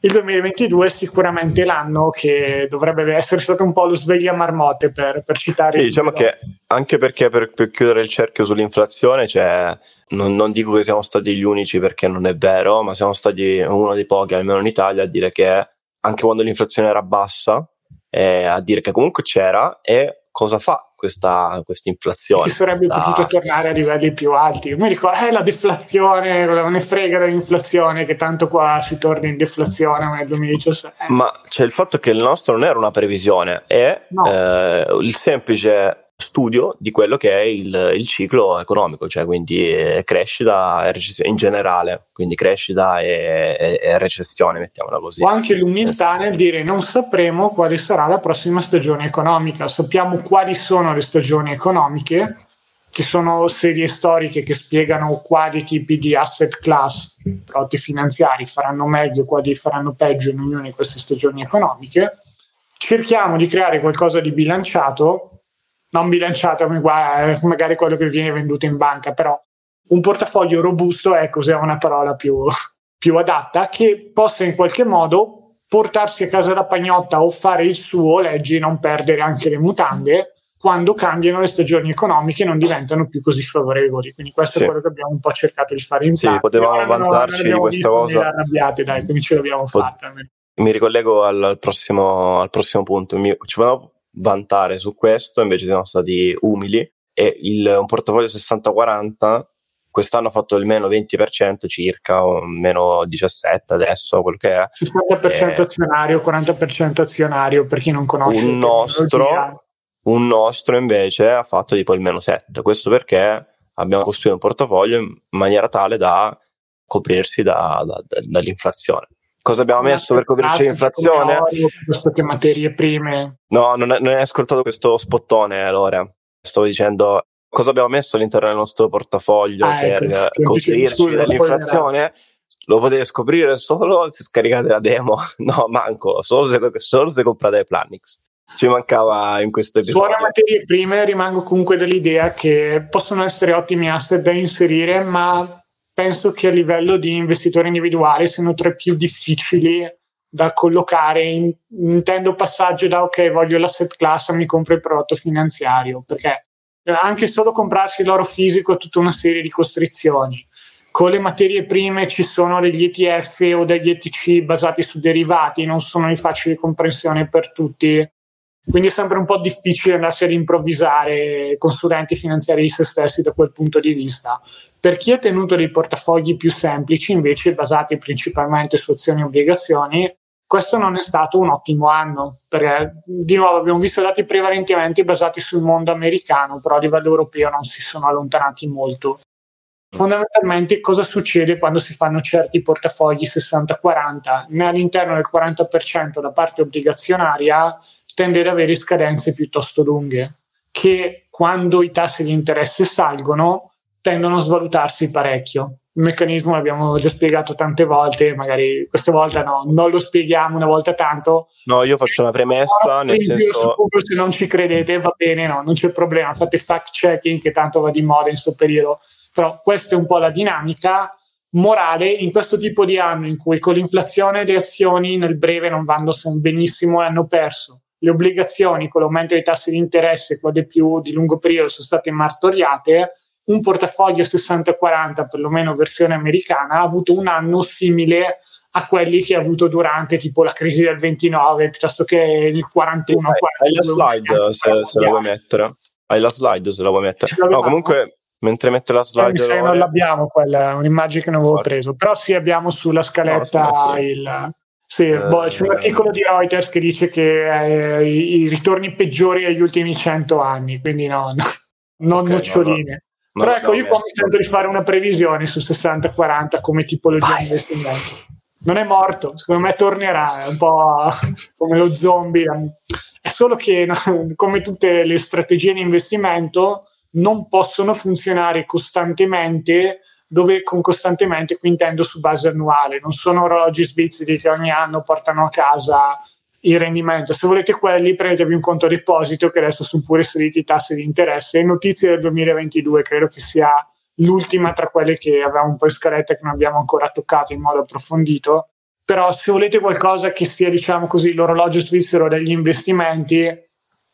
Il 2022 è sicuramente l'anno che dovrebbe essere stato un po' lo sveglia marmotte per, per citare. Sì, diciamo che anche perché per, per, chiudere il cerchio sull'inflazione, cioè, non, non, dico che siamo stati gli unici perché non è vero, ma siamo stati uno dei pochi, almeno in Italia, a dire che anche quando l'inflazione era bassa, eh, a dire che comunque c'era e cosa fa questa inflazione. Che sarebbe questa... potuto tornare a livelli più alti. Mi ricordo, eh, la deflazione, non ne frega dell'inflazione, che tanto qua si torna in deflazione nel 2017. Ma c'è il fatto che il nostro non era una previsione, è no. eh, il semplice studio di quello che è il, il ciclo economico, cioè quindi eh, crescita in generale, quindi crescita e, e, e, recessione, mettiamola così. O anche l'umiltà nel dire non sapremo quale sarà la prossima stagione economica, sappiamo quali sono le stagioni economiche, che sono serie storiche che spiegano quali tipi di asset class, prodotti finanziari, faranno meglio, quali faranno peggio in ognuna di queste stagioni economiche. Cerchiamo di creare qualcosa di bilanciato non bilanciato magari quello che viene venduto in banca, però un portafoglio robusto, ecco, usiamo una parola più, più adatta, che possa in qualche modo portarsi a casa la pagnotta o fare il suo, leggi non perdere anche le mutande, quando cambiano le stagioni economiche e non diventano più così favorevoli. Quindi questo sì. è quello che abbiamo un po' cercato di fare in Sì, potevamo vantarci di questa cosa. arrabbiati, dai, quindi ce l'abbiamo Pot- fatta. Mi ricollego al, al, prossimo, al prossimo punto. Mi, ci potevamo vantare su questo, invece siamo stati umili e il, un portafoglio 60-40 quest'anno ha fatto il meno 20% circa, o meno 17% adesso, quello che è. 60% eh, azionario, 40% azionario, per chi non conosce. Un nostro, un nostro invece ha fatto tipo il meno 7%, questo perché abbiamo costruito un portafoglio in maniera tale da coprirsi da, da, da, dall'inflazione. Cosa abbiamo messo per coprirci l'inflazione? Piuttosto che materie prime. No, non, non hai ascoltato questo spottone, allora. Stavo dicendo cosa abbiamo messo all'interno del nostro portafoglio ah, per ecco, coprirci dall'inflazione? Lo potete scoprire solo se scaricate la demo. No, manco, solo se, solo se comprate Planix. Ci mancava in questo episodio. Sulle materie prime rimango comunque dell'idea che possono essere ottimi asset da inserire, ma penso che a livello di investitore individuale siano tra i più difficili da collocare. In, intendo passaggio da ok, voglio l'asset class, mi compro il prodotto finanziario, perché anche solo comprarsi l'oro fisico ha tutta una serie di costrizioni. Con le materie prime ci sono degli ETF o degli ETC basati su derivati, non sono di facile comprensione per tutti. Quindi è sempre un po' difficile andarsi ad improvvisare consulenti finanziari di se stessi da quel punto di vista. Per chi ha tenuto dei portafogli più semplici, invece basati principalmente su azioni e obbligazioni, questo non è stato un ottimo anno, perché di nuovo abbiamo visto dati prevalentemente basati sul mondo americano, però a livello europeo non si sono allontanati molto. Fondamentalmente cosa succede quando si fanno certi portafogli 60-40? All'interno del 40% da parte obbligazionaria tende ad avere scadenze piuttosto lunghe, che quando i tassi di interesse salgono tendono a svalutarsi parecchio il meccanismo l'abbiamo già spiegato tante volte, magari questa volta no, non lo spieghiamo una volta tanto. No, io faccio una premessa, nel senso... Se non ci credete va bene, no, non c'è problema, fate fact checking che tanto va di moda in questo periodo, però questa è un po' la dinamica morale in questo tipo di anno in cui con l'inflazione le azioni nel breve non vanno benissimo e hanno perso. Le obbligazioni con l'aumento dei tassi di interesse, quelle più di lungo periodo, sono state martoriate. Un portafoglio 60-40, perlomeno versione americana, ha avuto un anno simile a quelli che ha avuto durante tipo la crisi del 29 piuttosto che il 41. Hai, la slide se, se, la vuoi mettere? Hai la slide se la vuoi mettere? No, comunque mentre mette la slide... Se non l'abbiamo quella, è un'immagine che non avevo preso, però sì abbiamo sulla scaletta no, il... Sì, eh, boh, c'è un articolo di Reuters che dice che eh, i, i, ritorni peggiori agli ultimi 100 anni, quindi no, no non okay, noccioline. No, però ecco, io qua mi sento di fare una previsione su 60-40 come tipologia Vai. di investimento. Non è morto, secondo me tornerà, è un po' come lo zombie. È solo che, come tutte le strategie di investimento, non possono funzionare costantemente dove con costantemente qui intendo su base annuale, non sono orologi svizzeri che ogni anno portano a casa il rendimento. Se volete quelli, prendetevi un conto deposito che adesso sono pure saliti i tassi di interesse. Notizie del 2022, credo che sia l'ultima tra quelle che avevamo un po' in scaletta che non abbiamo ancora toccato in modo approfondito. Però se volete qualcosa che sia, diciamo così, l'orologio svizzero degli investimenti,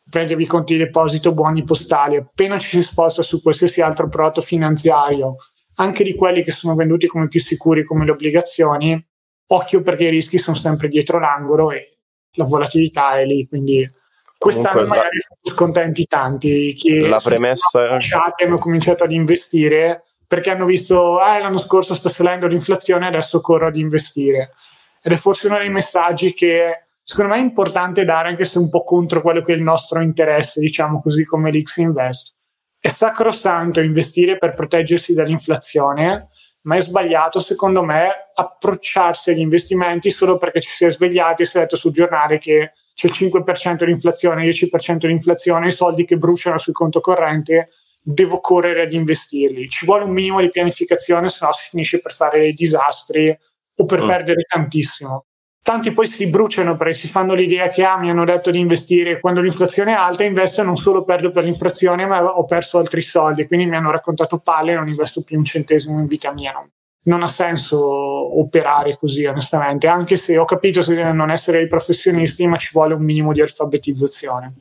prendetevi conti di deposito, buoni postali. Appena ci si sposta su qualsiasi altro prodotto finanziario, anche di quelli che sono venduti come più sicuri come le obbligazioni, occhio perché i rischi sono sempre dietro l'angolo e la volatilità è lì, quindi quest'anno Comunque magari la... sono scontenti tanti che la premessa lasciati, hanno cominciato ad investire perché hanno visto ah, l'anno scorso sta salendo l'inflazione adesso corro ad investire. Ed è forse uno dei messaggi che secondo me è importante dare anche se un po' contro quello che è il nostro interesse diciamo così come l'X Invest è sacrosanto investire per proteggersi dall'inflazione ma è sbagliato secondo me approcciarsi agli investimenti solo perché ci si è svegliati e si è detto sul giornale che c'è il 5% di inflazione, il 10% di inflazione, i soldi che bruciano sul conto corrente, devo correre ad investirli. Ci vuole un minimo di pianificazione, se no si finisce per fare dei disastri o per mm. perdere tantissimo. Tanti poi si bruciano perché si fanno l'idea che ah, mi hanno detto di investire quando l'inflazione è alta, investo e non solo perdo per l'inflazione, ma ho perso altri soldi, quindi mi hanno raccontato palle e non investo più un centesimo in vita mia. Non, non ha senso operare così, onestamente, anche se ho capito se non essere dei professionisti, ma ci vuole un minimo di alfabetizzazione.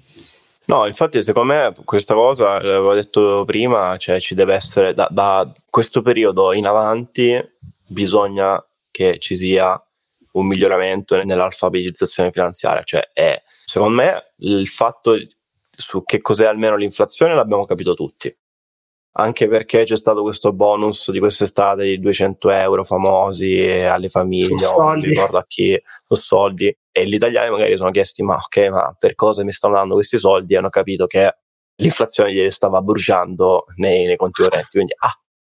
No, infatti secondo me questa cosa, l'avevo detto prima, cioè ci deve essere da, da questo periodo in avanti bisogna che ci sia un miglioramento nell'alfabetizzazione finanziaria, cioè è secondo me il fatto su che cos'è almeno l'inflazione l'abbiamo capito tutti. Anche perché c'è stato questo bonus di quest'estate di 200 euro famosi alle famiglie, non ricordo a chi, su soldi, e gli italiani magari sono chiesti ma ok, ma per cosa mi stanno dando questi soldi? E hanno capito che l'inflazione gli stava bruciando nei, nei conti correnti, quindi ah,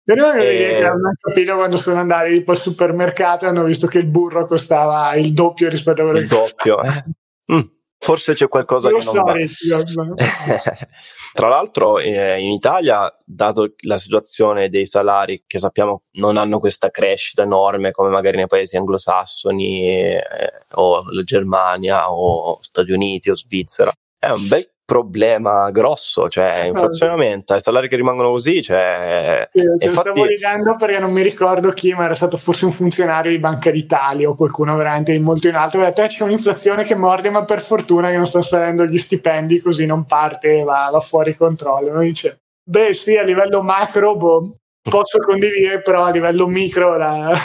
però e... hanno capito quando sono andati tipo al supermercato e hanno visto che il burro costava il doppio rispetto a quello il che doppio. mm, forse c'è qualcosa che non so, va. Tra l'altro eh, in Italia, dato la situazione dei salari che sappiamo non hanno questa crescita enorme come magari nei paesi anglosassoni eh, o la Germania o Stati Uniti o Svizzera, è un bel problema grosso, cioè inflazione aumenta, i salari che rimangono così, cioè... Sì, ce infatti... stavo legando perché non mi ricordo chi, ma era stato forse un funzionario di Banca d'Italia o qualcuno veramente molto in alto, ha detto eh, c'è un'inflazione che morde, ma per fortuna che non stanno salendo gli stipendi, così non parte e va, va, fuori controllo. Mi dice, beh sì, a livello macro boh, posso condividere, però a livello micro la,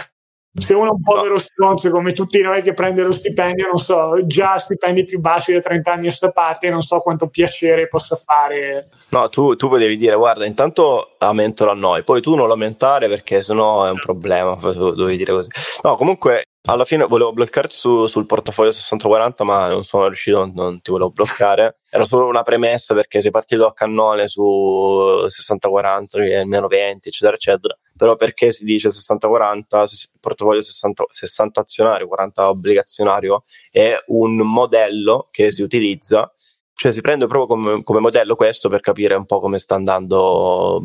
se uno è un povero stronzo come tutti noi che prende lo stipendio, non so, già stipendi più bassi da 30 anni a sta parte, non so quanto piacere possa fare. No, tu, tu potevi dire, guarda, intanto aumentalo a noi, poi tu non lo aumentare perché sennò è un problema, dovevi dire così. No, comunque alla fine volevo bloccarti su, sul portafoglio 6040, ma non sono riuscito, non, ti volevo bloccare. Era solo una premessa perché sei partito a cannone su 6040, che è meno 20, eccetera, eccetera. Però perché si dice 6040, portafoglio 60, 60 azionario, 40 obbligazionario, è un modello che si utilizza cioè si prende proprio come, come, modello questo per capire un po' come sta andando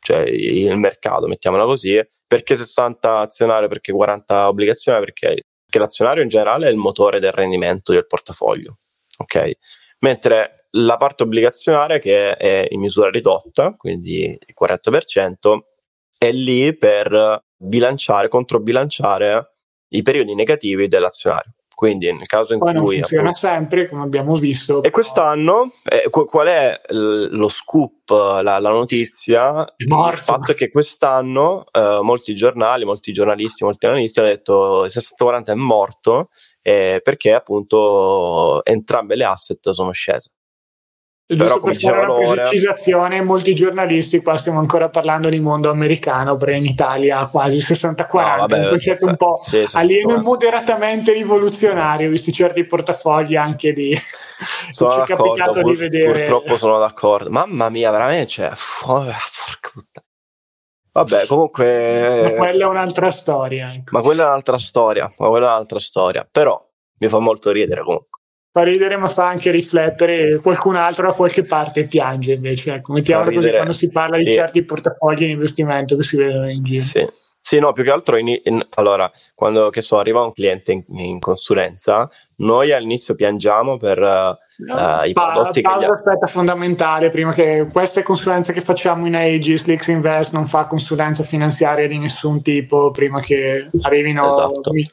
cioè il mercato, mettiamola così, perché 60 azionario, perché 40 obbligazioni, perché, perché l'azionario in generale è il motore del rendimento del portafoglio, ok? Mentre la parte obbligazionaria che è in misura ridotta, quindi il 40%, è lì per bilanciare, controbilanciare i periodi negativi dell'azionario. Quindi nel caso in Poi cui... non funziona appunto, sempre, come abbiamo visto. E quest'anno, eh, qual è lo scoop, la, la notizia? Il fatto è che quest'anno eh, molti giornali, molti giornalisti, molti analisti hanno detto il 640 è morto eh, perché appunto entrambe le asset sono scese. Giusto per fare una precisazione, molti giornalisti, qua stiamo ancora parlando di mondo americano, perché in Italia quasi 60-40, no, vabbè, siete un po' sì, alieno e moderatamente rivoluzionario, visti certi portafogli anche di... Sono ci è capitato pur, di vedere... Purtroppo sono d'accordo. Mamma mia, veramente, cioè, porca puttana. Vabbè, comunque... Ma quella è un'altra storia. Ecco. Ma quella è un'altra storia, ma quella è un'altra storia. Però mi fa molto ridere comunque fa ridere ma fa anche riflettere qualcun altro da qualche parte piange invece ecco mettiamola così quando si parla sì. di certi portafogli di investimento che si vedono in giro sì. Sì, no, più che altro, in, in, allora, quando che so, arriva un cliente in, in consulenza, noi all'inizio piangiamo per uh, no, i pa- prodotti pausa, che... aspetta, fondamentale, prima che queste consulenze che facciamo in Aegis, l'X Invest non fa consulenza finanziaria di nessun tipo prima che arrivino... Esatto. Mi-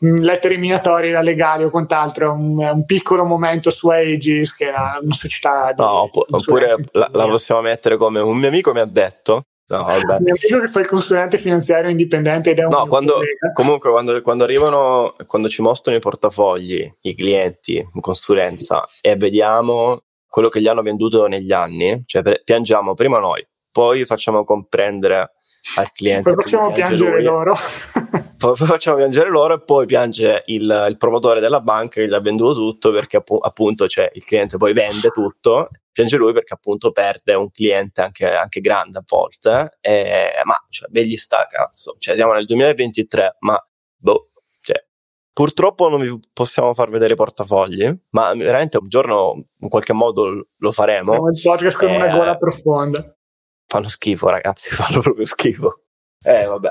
lettere minatorie da legali o quant'altro, un, un piccolo momento su Aegis che è una società di No, oppure la, la, possiamo mettere come un mio amico mi ha detto. No, vabbè. Un mio amico che fa il consulente finanziario indipendente ed è un No, quando, comunque quando, quando, arrivano, quando ci mostrano i portafogli, i clienti in consulenza e vediamo quello che gli hanno venduto negli anni, cioè piangiamo prima noi, poi facciamo comprendere al cliente. Poi facciamo piangere lui. loro. poi facciamo piangere loro e poi piange il, il, promotore della banca che gli ha venduto tutto perché app- appunto cioè, il cliente poi vende tutto, piange lui perché appunto perde un cliente anche, anche grande a volte, e, ma cioè, vegli sta cazzo, cioè siamo nel 2023, ma boh, cioè, Purtroppo non vi possiamo far vedere i portafogli, ma veramente un giorno in qualche modo lo faremo. Siamo il podcast con eh, una gola profonda fanno schifo, ragazzi, fanno proprio schifo. Eh, vabbè.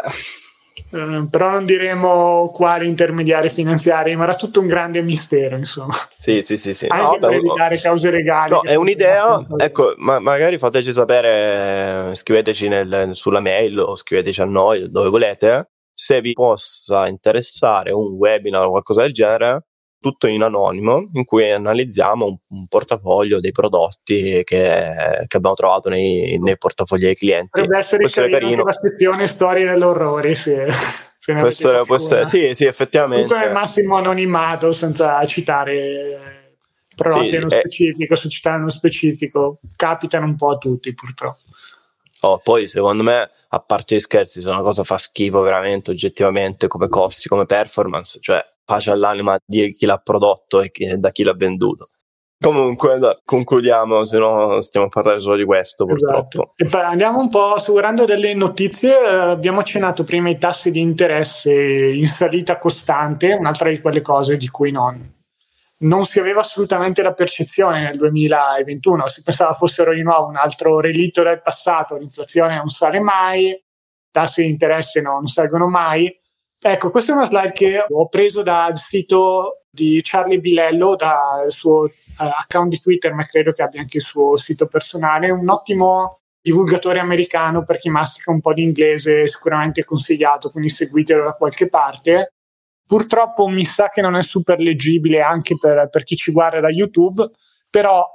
Uh, però non diremo quali intermediari finanziari, ma era tutto un grande mistero, insomma. Sì, sì, sì. sì. Anche no, per evitare cause legali. No, è un'idea, ecco, ma magari fateci sapere, scriveteci nel, sulla mail o scriveteci a noi dove volete, se vi possa interessare un webinar o qualcosa del genere, tutto in anonimo, in cui analizziamo un, un portafoglio dei prodotti che, che abbiamo trovato nei, nei, portafogli dei clienti. Potrebbe essere Questo carino, carino. la sezione storie dell'orrore, sì. Se ne Questo, questo, sì, sì, effettivamente. Tutto nel massimo anonimato, senza citare prodotti sì, nello è... specifico, società nello specifico. Capitano un po' a tutti, purtroppo. Oh, poi secondo me, a parte gli scherzi, se una cosa fa schifo veramente, oggettivamente, come costi, come performance, cioè pace all'anima di chi l'ha prodotto e chi, da chi l'ha venduto. Comunque, da, concludiamo, se no stiamo a parlare solo di questo purtroppo. Esatto. andiamo un po' assicurando delle notizie. Eh, abbiamo accennato prima i tassi di interesse in salita costante, un'altra di quelle cose di cui non, non si aveva assolutamente la percezione nel 2021. Si pensava fossero di nuovo un altro relitto del passato, l'inflazione non sale mai, i tassi di interesse non salgono mai. Ecco, questa è una slide che ho preso dal sito di Charlie Bilello, dal suo uh, account di Twitter, ma credo che abbia anche il suo sito personale. Un ottimo divulgatore americano per chi mastica un po' di inglese, sicuramente consigliato, quindi seguitelo da qualche parte. Purtroppo mi sa che non è super leggibile anche per, per chi ci guarda da YouTube, però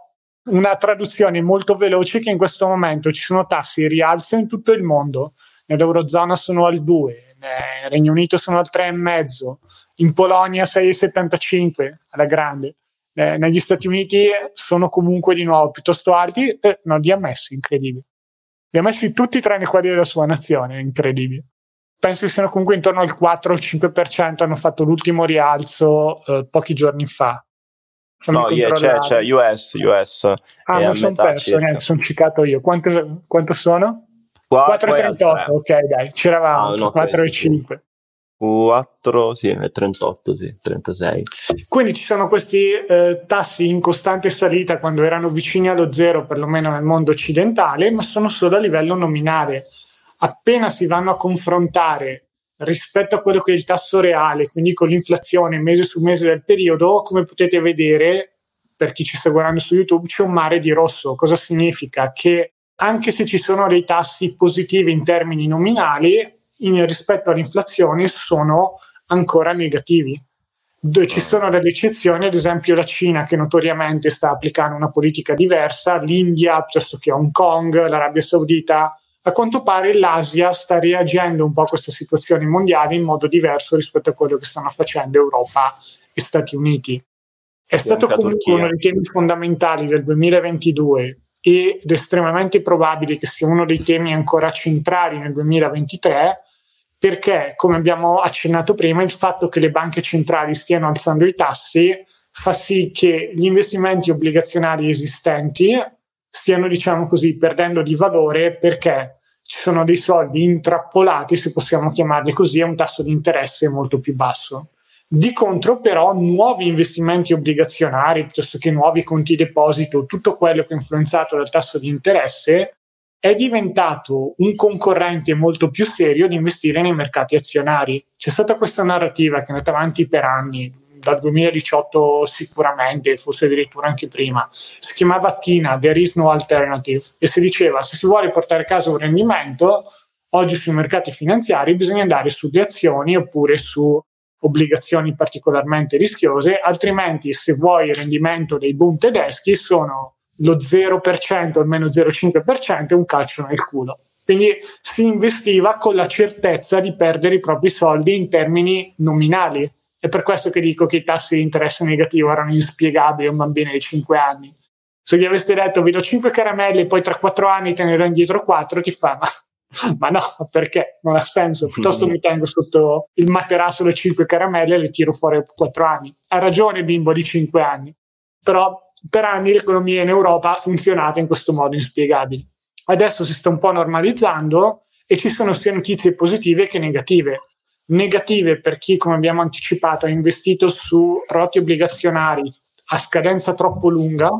una traduzione molto veloce che in questo momento ci sono tassi in rialzo in tutto il mondo. Nell'Eurozona sono al 2, eh, Regno Unito sono al 3,5, in Polonia 6,75 alla grande. Eh, negli Stati Uniti sono comunque di nuovo piuttosto alti, eh, no, li ha messi, incredibile. Li ha messi tutti tranne quelli della sua nazione, incredibile. Penso che siano comunque intorno al 4-5%, hanno fatto l'ultimo rialzo eh, pochi giorni fa. Fammi no, yeah, c'è, c'è US, US. Ah, non sono perso, niente, sono ciccato io. Quanto, quanto sono? 4,38, ok dai, c'eravamo, ah, no, 4,5. 4, sì, 38, sì, 36. Quindi ci sono questi eh, tassi in costante salita quando erano vicini allo zero, perlomeno nel mondo occidentale, ma sono solo a livello nominale. Appena si vanno a confrontare rispetto a quello che è il tasso reale, quindi con l'inflazione mese su mese del periodo, come potete vedere, per chi ci sta guardando su YouTube, c'è un mare di rosso. Cosa significa? Che anche se ci sono dei tassi positivi in termini nominali, in, rispetto all'inflazione sono ancora negativi. Ci sono delle eccezioni, ad esempio la Cina che notoriamente sta applicando una politica diversa, l'India piuttosto che Hong Kong, l'Arabia Saudita. A quanto pare l'Asia sta reagendo un po' a questa situazione mondiale in modo diverso rispetto a quello che stanno facendo Europa e Stati Uniti. È stato comunque uno dei temi fondamentali del 2022 ed estremamente probabile che sia uno dei temi ancora centrali nel 2023 perché, come abbiamo accennato prima, il fatto che le banche centrali stiano alzando i tassi fa sì che gli investimenti obbligazionari esistenti stiano, diciamo così, perdendo di valore perché ci sono dei soldi intrappolati, se possiamo chiamarli così, a un tasso di interesse molto più basso. Di contro, però, nuovi investimenti obbligazionari piuttosto che nuovi conti deposito, tutto quello che è influenzato dal tasso di interesse, è diventato un concorrente molto più serio di investire nei mercati azionari. C'è stata questa narrativa che è andata avanti per anni, dal 2018 sicuramente, forse addirittura anche prima. Si chiamava TINA, There is no alternative, e si diceva se si vuole portare a casa un rendimento, oggi sui mercati finanziari bisogna andare sulle azioni oppure su obbligazioni particolarmente rischiose, altrimenti se vuoi il rendimento dei bund tedeschi sono lo 0% o il meno 0,5% e un calcio nel culo. Quindi si investiva con la certezza di perdere i propri soldi in termini nominali. È per questo che dico che i tassi di interesse negativo erano inspiegabili a un bambino di 5 anni. Se gli aveste detto vi do 5 caramelle e poi tra 4 anni te ne do indietro 4, ti fa ma ma no, perché non ha senso. Piuttosto mi tengo sotto il materasso le 5 caramelle e le tiro fuori a 4 anni. Ha ragione il bimbo di 5 anni, però per anni l'economia in Europa ha funzionato in questo modo inspiegabile. Adesso si sta un po' normalizzando e ci sono sia notizie positive che negative. Negative per chi, come abbiamo anticipato, ha investito su prodotti obbligazionari a scadenza troppo lunga,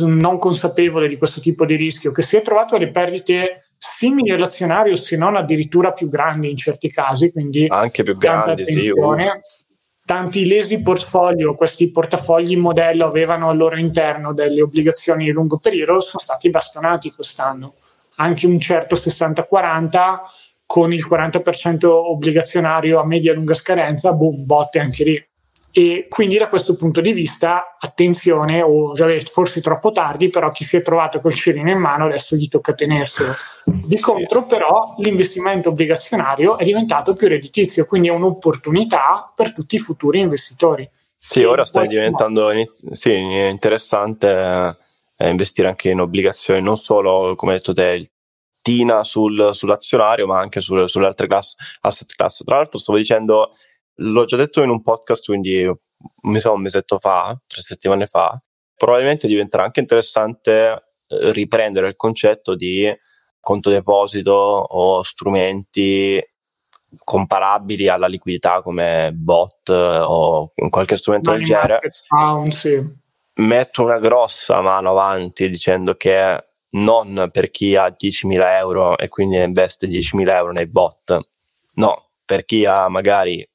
non consapevole di questo tipo di rischio, che si è trovato alle perdite simili all'azionario, se non addirittura più grandi in certi casi, quindi anche più grandi, sì. Tanti lesi portfolio, questi portafogli modello avevano al loro interno delle obbligazioni di lungo periodo, sono stati bastonati quest'anno. Anche un certo 60-40 con il 40% obbligazionario a media e lunga scadenza, boom, botte anche lì. E quindi da questo punto di vista, attenzione, o forse troppo tardi, però chi si è trovato col cerino in mano adesso gli tocca tenerselo. Di sì. contro, però, l'investimento obbligazionario è diventato più redditizio, quindi è un'opportunità per tutti i futuri investitori. Sì, ora sta diventando sì, interessante eh, investire anche in obbligazioni, non solo, come hai detto te, TINA sul, sull'azionario, ma anche sul, sulle altre class, asset class. Tra l'altro, stavo dicendo l'ho già detto in un podcast, quindi mi sa un mesetto fa, tre settimane fa, probabilmente diventerà anche interessante eh, riprendere il concetto di conto deposito o strumenti comparabili alla liquidità come bot o qualche strumento del genere. Found, sì. Metto una grossa mano avanti dicendo che non per chi ha 10.000 euro e quindi investe 10.000 euro nei bot, no, per chi ha magari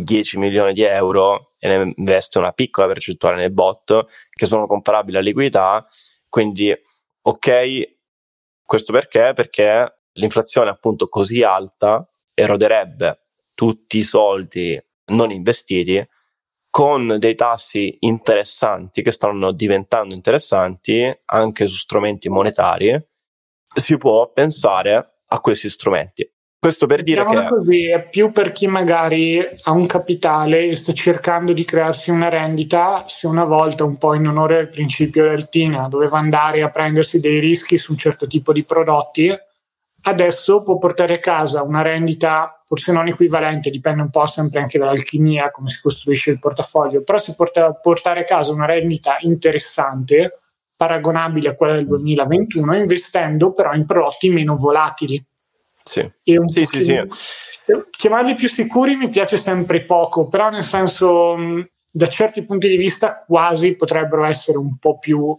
10 milioni di euro e ne investe una piccola percentuale nei bot che sono comparabili a liquidità. Quindi, ok, questo perché? Perché l'inflazione appunto così alta eroderebbe tutti i soldi non investiti con dei tassi interessanti che stanno diventando interessanti anche su strumenti monetari, si può pensare a questi strumenti. Questo per dire Diciamola che... così, è più per chi magari ha un capitale e sta cercando di crearsi una rendita, se una volta, un po' in onore al principio del TINA, doveva andare a prendersi dei rischi su un certo tipo di prodotti, adesso può portare a casa una rendita forse non equivalente, dipende un po' sempre anche dall'alchimia, come si costruisce il portafoglio, però si può portare a casa una rendita interessante, paragonabile a quella del 2021, investendo però in prodotti meno volatili sì. Sì, sì, sì, Chiamarli più sicuri mi piace sempre poco, però nel senso, da certi punti di vista quasi potrebbero essere un po' più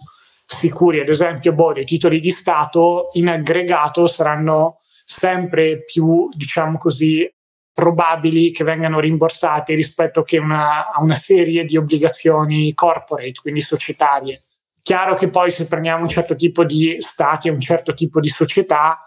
sicuri. Ad esempio, boh, dei titoli di Stato in aggregato saranno sempre più, diciamo così, probabili che vengano rimborsati rispetto che una, a una serie di obbligazioni corporate, quindi societarie. Chiaro che poi se prendiamo un certo tipo di stati e un certo tipo di società,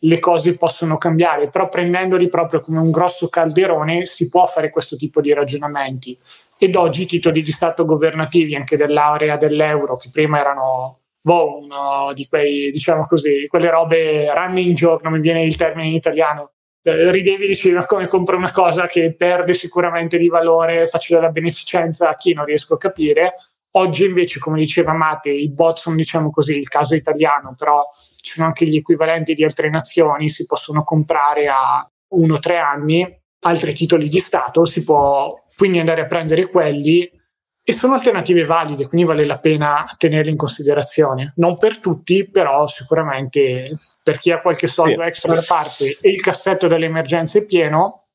le cose possono cambiare, però prendendoli proprio come un grosso calderone si può fare questo tipo di ragionamenti. Ed oggi i titoli di Stato governativi anche dell'area dell'euro, che prima erano boh, uno di quei, diciamo così, quelle robe running joke, non mi viene il termine in italiano, eh, ridevi e dicevi ma come compro una cosa che perde sicuramente di valore, faccio della beneficenza a chi non riesco a capire. Oggi invece, come diceva Mate, i bot sono diciamo così il caso italiano, però ci sono anche gli equivalenti di altre nazioni, si possono comprare a uno o tre anni altri titoli di Stato, si può quindi andare a prendere quelli e sono alternative valide, quindi vale la pena tenerle in considerazione. Non per tutti, però sicuramente per chi ha qualche soldo sì. extra da parte e il cassetto delle emergenze pieno,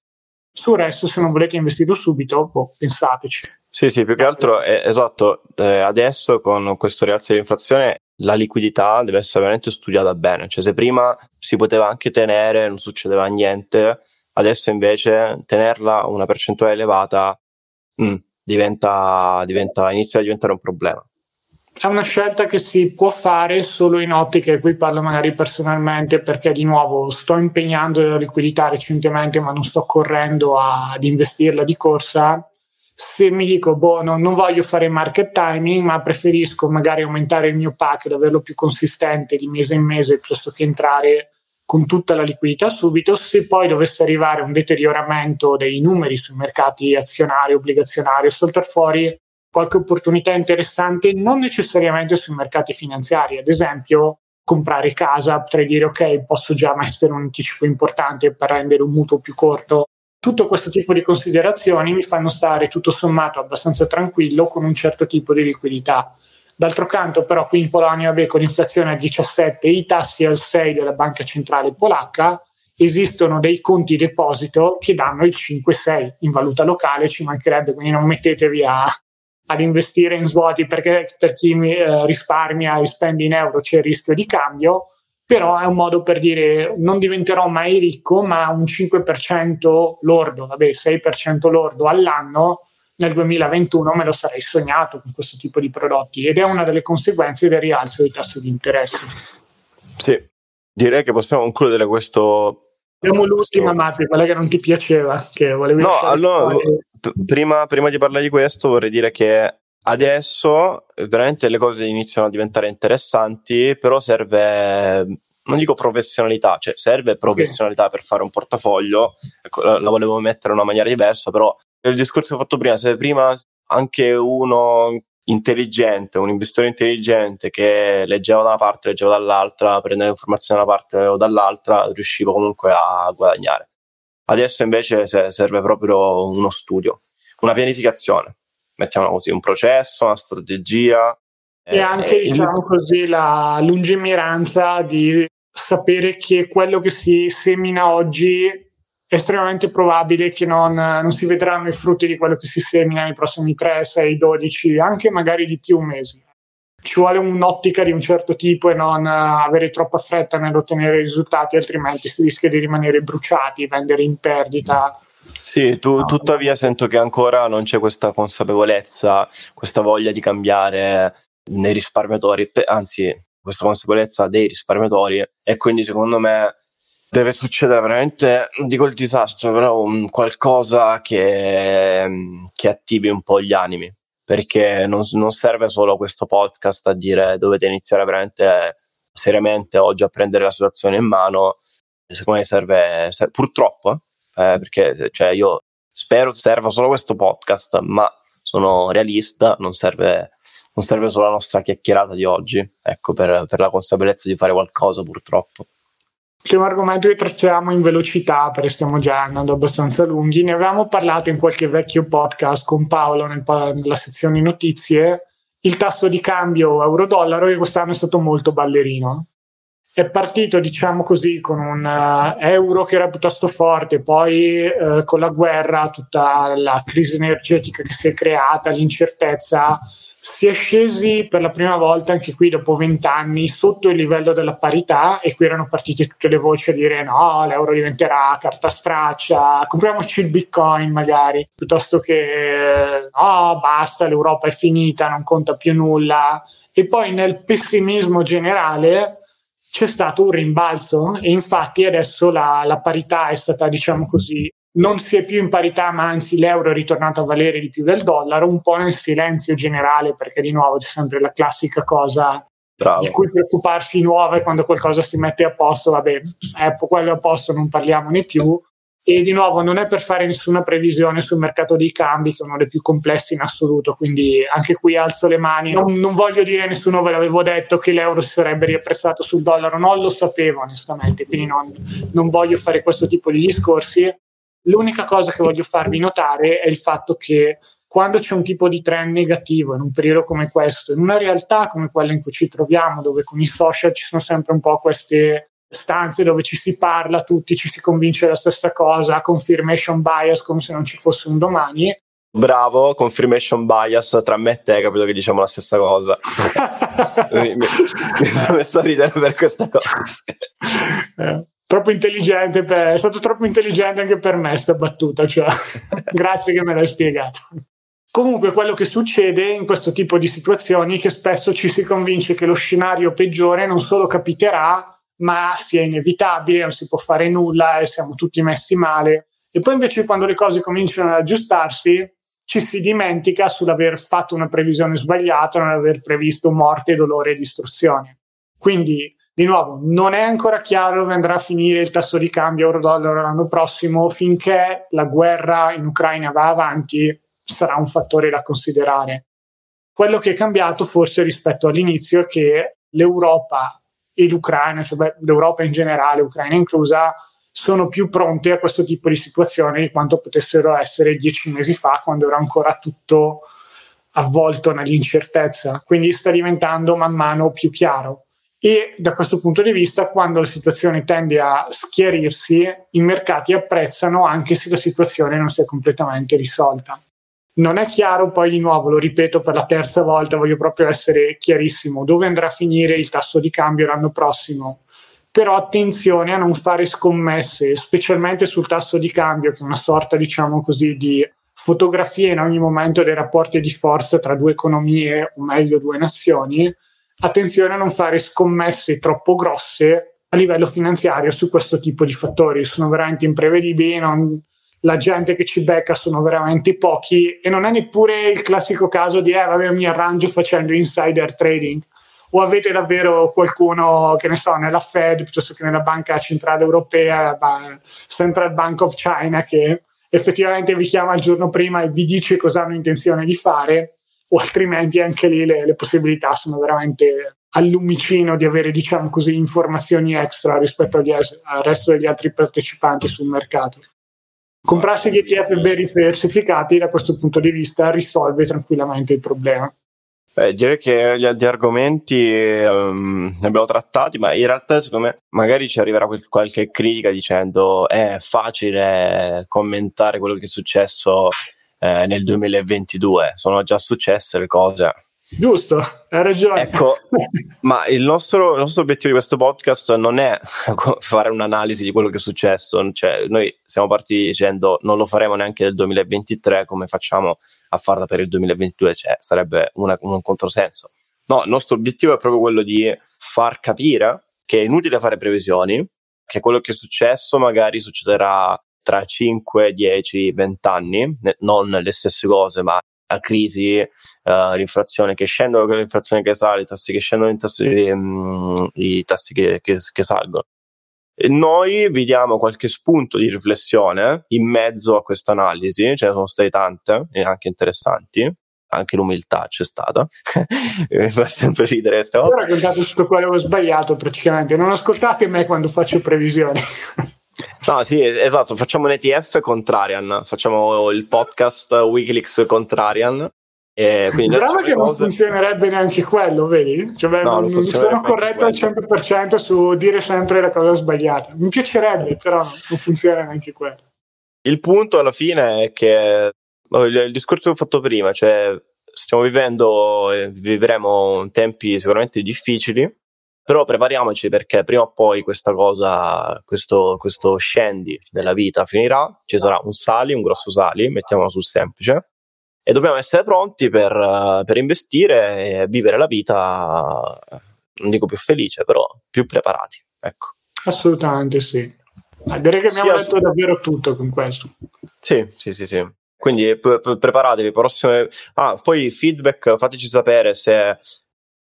sul resto se non volete investire subito, boh, pensateci. Sì, sì, più che altro, eh, esatto, eh, adesso con questo rialzo dell'inflazione la liquidità deve essere veramente studiata bene, cioè se prima si poteva anche tenere, non succedeva niente, adesso invece tenerla una percentuale elevata mh, mm, diventa, diventa, inizia a diventare un problema. È una scelta che si può fare solo in ottiche, qui parlo magari personalmente perché di nuovo sto impegnando la liquidità recentemente ma non sto correndo a, ad investirla di corsa. Se mi dico, boh, no, non voglio fare market timing, ma preferisco magari aumentare il mio pack ed averlo più consistente di mese in mese piuttosto che entrare con tutta la liquidità subito, se poi dovesse arrivare un deterioramento dei numeri sui mercati azionari, obbligazionari, saltare fuori qualche opportunità interessante, non necessariamente sui mercati finanziari, ad esempio comprare casa, potrei dire ok, posso già mettere un anticipo importante per rendere un mutuo più corto tutto questo tipo di considerazioni mi fanno stare tutto sommato abbastanza tranquillo con un certo tipo di liquidità. D'altro canto, però, qui in Polonia, beh, con l'inflazione al 17 e i tassi al 6 della banca centrale polacca, esistono dei conti deposito che danno il 5-6 in valuta locale, ci mancherebbe, quindi non mettetevi a, ad investire in svuoti perché per chi eh, risparmia e spende in euro c'è il rischio di cambio però è un modo per dire non diventerò mai ricco, ma un 5% lordo, vabbè 6% lordo all'anno nel 2021 me lo sarei sognato con questo tipo di prodotti ed è una delle conseguenze del rialzo dei tassi di interesse. Sì, direi che possiamo concludere questo. Abbiamo l'ultima questo... quella che non ti piaceva, che volevi No, allora, p- prima, prima di parlare di questo vorrei dire che adesso veramente le cose iniziano a diventare interessanti, però serve non dico professionalità, cioè serve professionalità sì. per fare un portafoglio, ecco, la volevo mettere in una maniera diversa, però il discorso che ho fatto prima, se prima anche uno intelligente, un investitore intelligente che leggeva da una parte, leggeva dall'altra, prendeva informazioni da una parte o dall'altra, riusciva comunque a guadagnare. Adesso invece serve proprio uno studio, una pianificazione, mettiamola così, un processo, una strategia. E eh, anche, diciamo il... così, la lungimiranza di sapere che quello che si semina oggi estremamente probabile che non, non, si vedranno i frutti di quello che si semina nei prossimi 3, 6, 12, anche magari di più mesi. Ci vuole un'ottica di un certo tipo e non avere troppa fretta nell'ottenere risultati, altrimenti si rischia di rimanere bruciati, vendere in perdita. Sì, tu, tuttavia sento che ancora non c'è questa consapevolezza, questa voglia di cambiare nei risparmiatori, anzi questa consapevolezza dei risparmiatori e quindi secondo me deve succedere veramente, non dico il disastro, però un qualcosa che, che attivi un po' gli animi, perché non, non, serve solo questo podcast a dire dovete iniziare veramente seriamente oggi a prendere la situazione in mano, secondo me serve, serve purtroppo, eh, perché cioè, io spero serva solo questo podcast, ma sono realista, non serve, non serve solo la nostra chiacchierata di oggi, ecco, per, per la consapevolezza di fare qualcosa purtroppo. Primo argomento che tracciamo in velocità perché stiamo già andando abbastanza lunghi. Ne avevamo parlato in qualche vecchio podcast con Paolo nel, nella sezione notizie. Il tasso di cambio euro-dollaro che quest'anno è stato molto ballerino. È partito, diciamo così, con un uh, euro che era piuttosto forte, poi uh, con la guerra, tutta la crisi energetica che si è creata, l'incertezza, si è scesi per la prima volta anche qui dopo vent'anni sotto il livello della parità e qui erano partite tutte le voci a dire no, l'euro diventerà carta straccia, compriamoci il bitcoin magari, piuttosto che no, basta, l'Europa è finita, non conta più nulla. E poi nel pessimismo generale c'è stato un rimbalzo e infatti adesso la, la parità è stata, diciamo così, non si è più in parità, ma anzi l'euro è ritornato a valere di più del dollaro, un po' nel silenzio generale, perché di nuovo c'è sempre la classica cosa Bravo. di cui preoccuparsi nuove quando qualcosa si mette a posto, vabbè, è quello a posto, non parliamone più. E di nuovo non è per fare nessuna previsione sul mercato dei cambi, che è uno dei più complessi in assoluto, quindi anche qui alzo le mani. Non, non voglio dire, nessuno ve l'avevo detto, che l'euro si sarebbe riapprezzato sul dollaro, non lo sapevo onestamente, quindi non, non voglio fare questo tipo di discorsi L'unica cosa che voglio farvi notare è il fatto che quando c'è un tipo di trend negativo in un periodo come questo, in una realtà come quella in cui ci troviamo, dove con i social ci sono sempre un po' queste stanze dove ci si parla, tutti ci si convince della stessa cosa, confirmation bias come se non ci fosse un domani. Bravo, confirmation bias tra me e te, capito che diciamo la stessa cosa. mi, mi, mi sono messo a ridere per questa cosa. Eh troppo intelligente per, è stato troppo intelligente anche per me sta battuta, cioè, grazie che me l'hai spiegato. Comunque quello che succede in questo tipo di situazioni è che spesso ci si convince che lo scenario peggiore non solo capiterà, ma sia inevitabile, non si può fare nulla e siamo tutti messi male. E poi invece quando le cose cominciano ad aggiustarsi, ci si dimentica sull'aver fatto una previsione sbagliata, non aver previsto morte, dolore e distruzione. Quindi di nuovo, non è ancora chiaro dove andrà a finire il tasso di cambio euro-dollaro l'anno prossimo, finché la guerra in Ucraina va avanti, sarà un fattore da considerare. Quello che è cambiato forse rispetto all'inizio è che l'Europa e l'Ucraina, cioè l'Europa in generale, Ucraina inclusa, sono più pronte a questo tipo di situazioni di quanto potessero essere dieci mesi fa, quando era ancora tutto avvolto nell'incertezza. Quindi sta diventando man mano più chiaro e da questo punto di vista quando la situazione tende a schiarirsi i mercati apprezzano anche se la situazione non si è completamente risolta. Non è chiaro, poi di nuovo lo ripeto per la terza volta, voglio proprio essere chiarissimo, dove andrà a finire il tasso di cambio l'anno prossimo. però attenzione a non fare scommesse, specialmente sul tasso di cambio, che è una sorta, diciamo così, di fotografia in ogni momento dei rapporti di forza tra due economie, o meglio due nazioni. Attenzione a non fare scommesse troppo grosse a livello finanziario su questo tipo di fattori, sono veramente imprevedibili, non, la gente che ci becca sono veramente pochi e non è neppure il classico caso di eh vabbè mi arrangio facendo insider trading. O avete davvero qualcuno che ne so nella Fed piuttosto che nella banca centrale europea Central Bank of China che effettivamente vi chiama il giorno prima e vi dice cosa hanno intenzione di fare o altrimenti anche lì le, le possibilità sono veramente al lumicino di avere diciamo così informazioni extra rispetto agli, al resto degli altri partecipanti sul mercato comprarsi gli ETF ben diversificati da questo punto di vista risolve tranquillamente il problema. Beh, direi che gli, gli argomenti um, ne abbiamo trattati, ma in realtà secondo me magari ci arriverà quel, qualche critica dicendo è facile commentare quello che è successo eh, nel 2022, sono già successe le cose. Giusto, hai ragione. Ecco, ma il nostro, il nostro, obiettivo di questo podcast non è fare un'analisi di quello che è successo, cioè noi siamo partiti dicendo non lo faremo neanche nel 2023 come facciamo a farla per il 2022, cioè sarebbe una, un controsenso. No, il nostro obiettivo è proprio quello di far capire che è inutile fare previsioni, che quello che è successo magari succederà tra 5, 10, 20 anni, non le stesse cose, ma la crisi, uh, l'inflazione che scende, l'inflazione che sale, i tassi che scendono, i tassi, um, i tassi che, che, che salgono. E noi vi diamo qualche spunto di riflessione in mezzo a questa analisi, ce ne sono state tante e anche interessanti, anche l'umiltà c'è stata, mi fa sempre ridere questa cosa. Ho raccontato tutto quello che ho sbagliato praticamente, non ascoltate me quando faccio previsioni. No, sì, esatto, facciamo un ETF contrarian, facciamo il podcast Wikileaks contrarian. E quindi Brava che non funzionerebbe neanche quello, vedi? Cioè, no, non, non sono corretto al 100% su dire sempre la cosa sbagliata. Mi piacerebbe, però non funziona neanche quello. Il punto alla fine è che il discorso che ho fatto prima, cioè stiamo vivendo e vivremo tempi sicuramente difficili, però prepariamoci perché prima o poi questa cosa, questo, questo scendi della vita finirà, ci sarà un sali, un grosso sali, mettiamolo sul semplice, e dobbiamo essere pronti per, per investire e vivere la vita, non dico più felice, però più preparati. Ecco. Assolutamente sì. direi che abbiamo sì, detto davvero tutto con questo. Sì, sì, sì, sì. Quindi p- p- preparatevi, prossime... Ah, poi feedback, fateci sapere se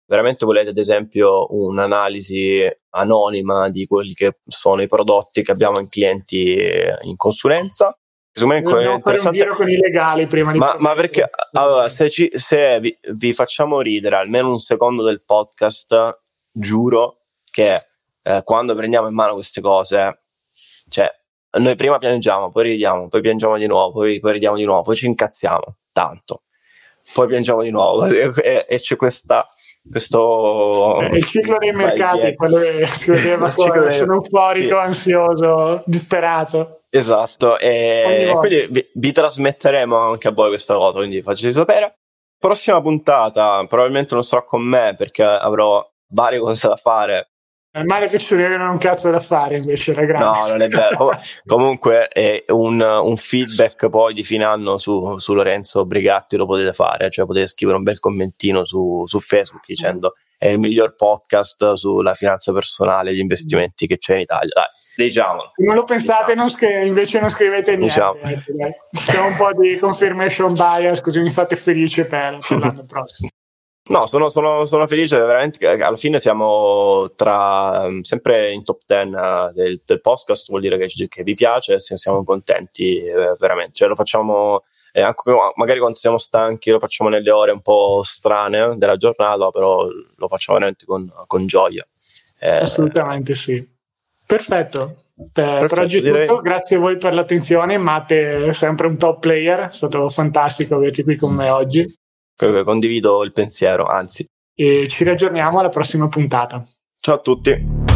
veramente volete ad esempio un'analisi anonima di quelli che sono i prodotti che abbiamo in clienti in consulenza Secondo me interessante. fare un con i legali prima di ma, ma perché allora, se, ci, se vi, vi, facciamo ridere almeno un secondo del podcast, giuro che eh, quando prendiamo in mano queste cose, cioè noi prima piangiamo, poi ridiamo, poi piangiamo di nuovo, poi, poi ridiamo di nuovo, poi ci incazziamo tanto, poi piangiamo di nuovo e, e c'è questa questo eh, il ciclo dei mercati quello che vedeva fuori sono euforico sì. ansioso disperato. Esatto e quindi vi, vi, trasmetteremo anche a voi questa cosa quindi facciamo sapere. Prossima puntata probabilmente non sarò con me perché avrò varie cose da fare è male che ci non un cazzo da fare invece, ragazzi. No, non è vero. Comunque è un, un, feedback poi di fine anno su, su, Lorenzo Brigatti lo potete fare, cioè potete scrivere un bel commentino su, su Facebook dicendo è il miglior podcast sulla finanza personale e gli investimenti che c'è in Italia. Dai, diciamolo. Non lo pensate, diciamo. non scri- invece non scrivete niente. Diciamo. C'è un po' di confirmation bias, così mi fate felice per, per l'anno prossimo. No, sono, sono, sono, felice veramente alla fine siamo tra sempre in top 10 uh, del, del, podcast, vuol dire che, che vi piace, siamo contenti eh, veramente. Cioè, lo facciamo eh, anche magari quando siamo stanchi, lo facciamo nelle ore un po' strane della giornata, però lo facciamo veramente con, con gioia. Eh, Assolutamente sì. Perfetto. Per, Perfetto, per oggi è direi... tutto, grazie a voi per l'attenzione. Mate è sempre un top player, è stato fantastico averti qui con me oggi condivido il pensiero, anzi. E ci raggiorniamo alla prossima puntata. Ciao a tutti.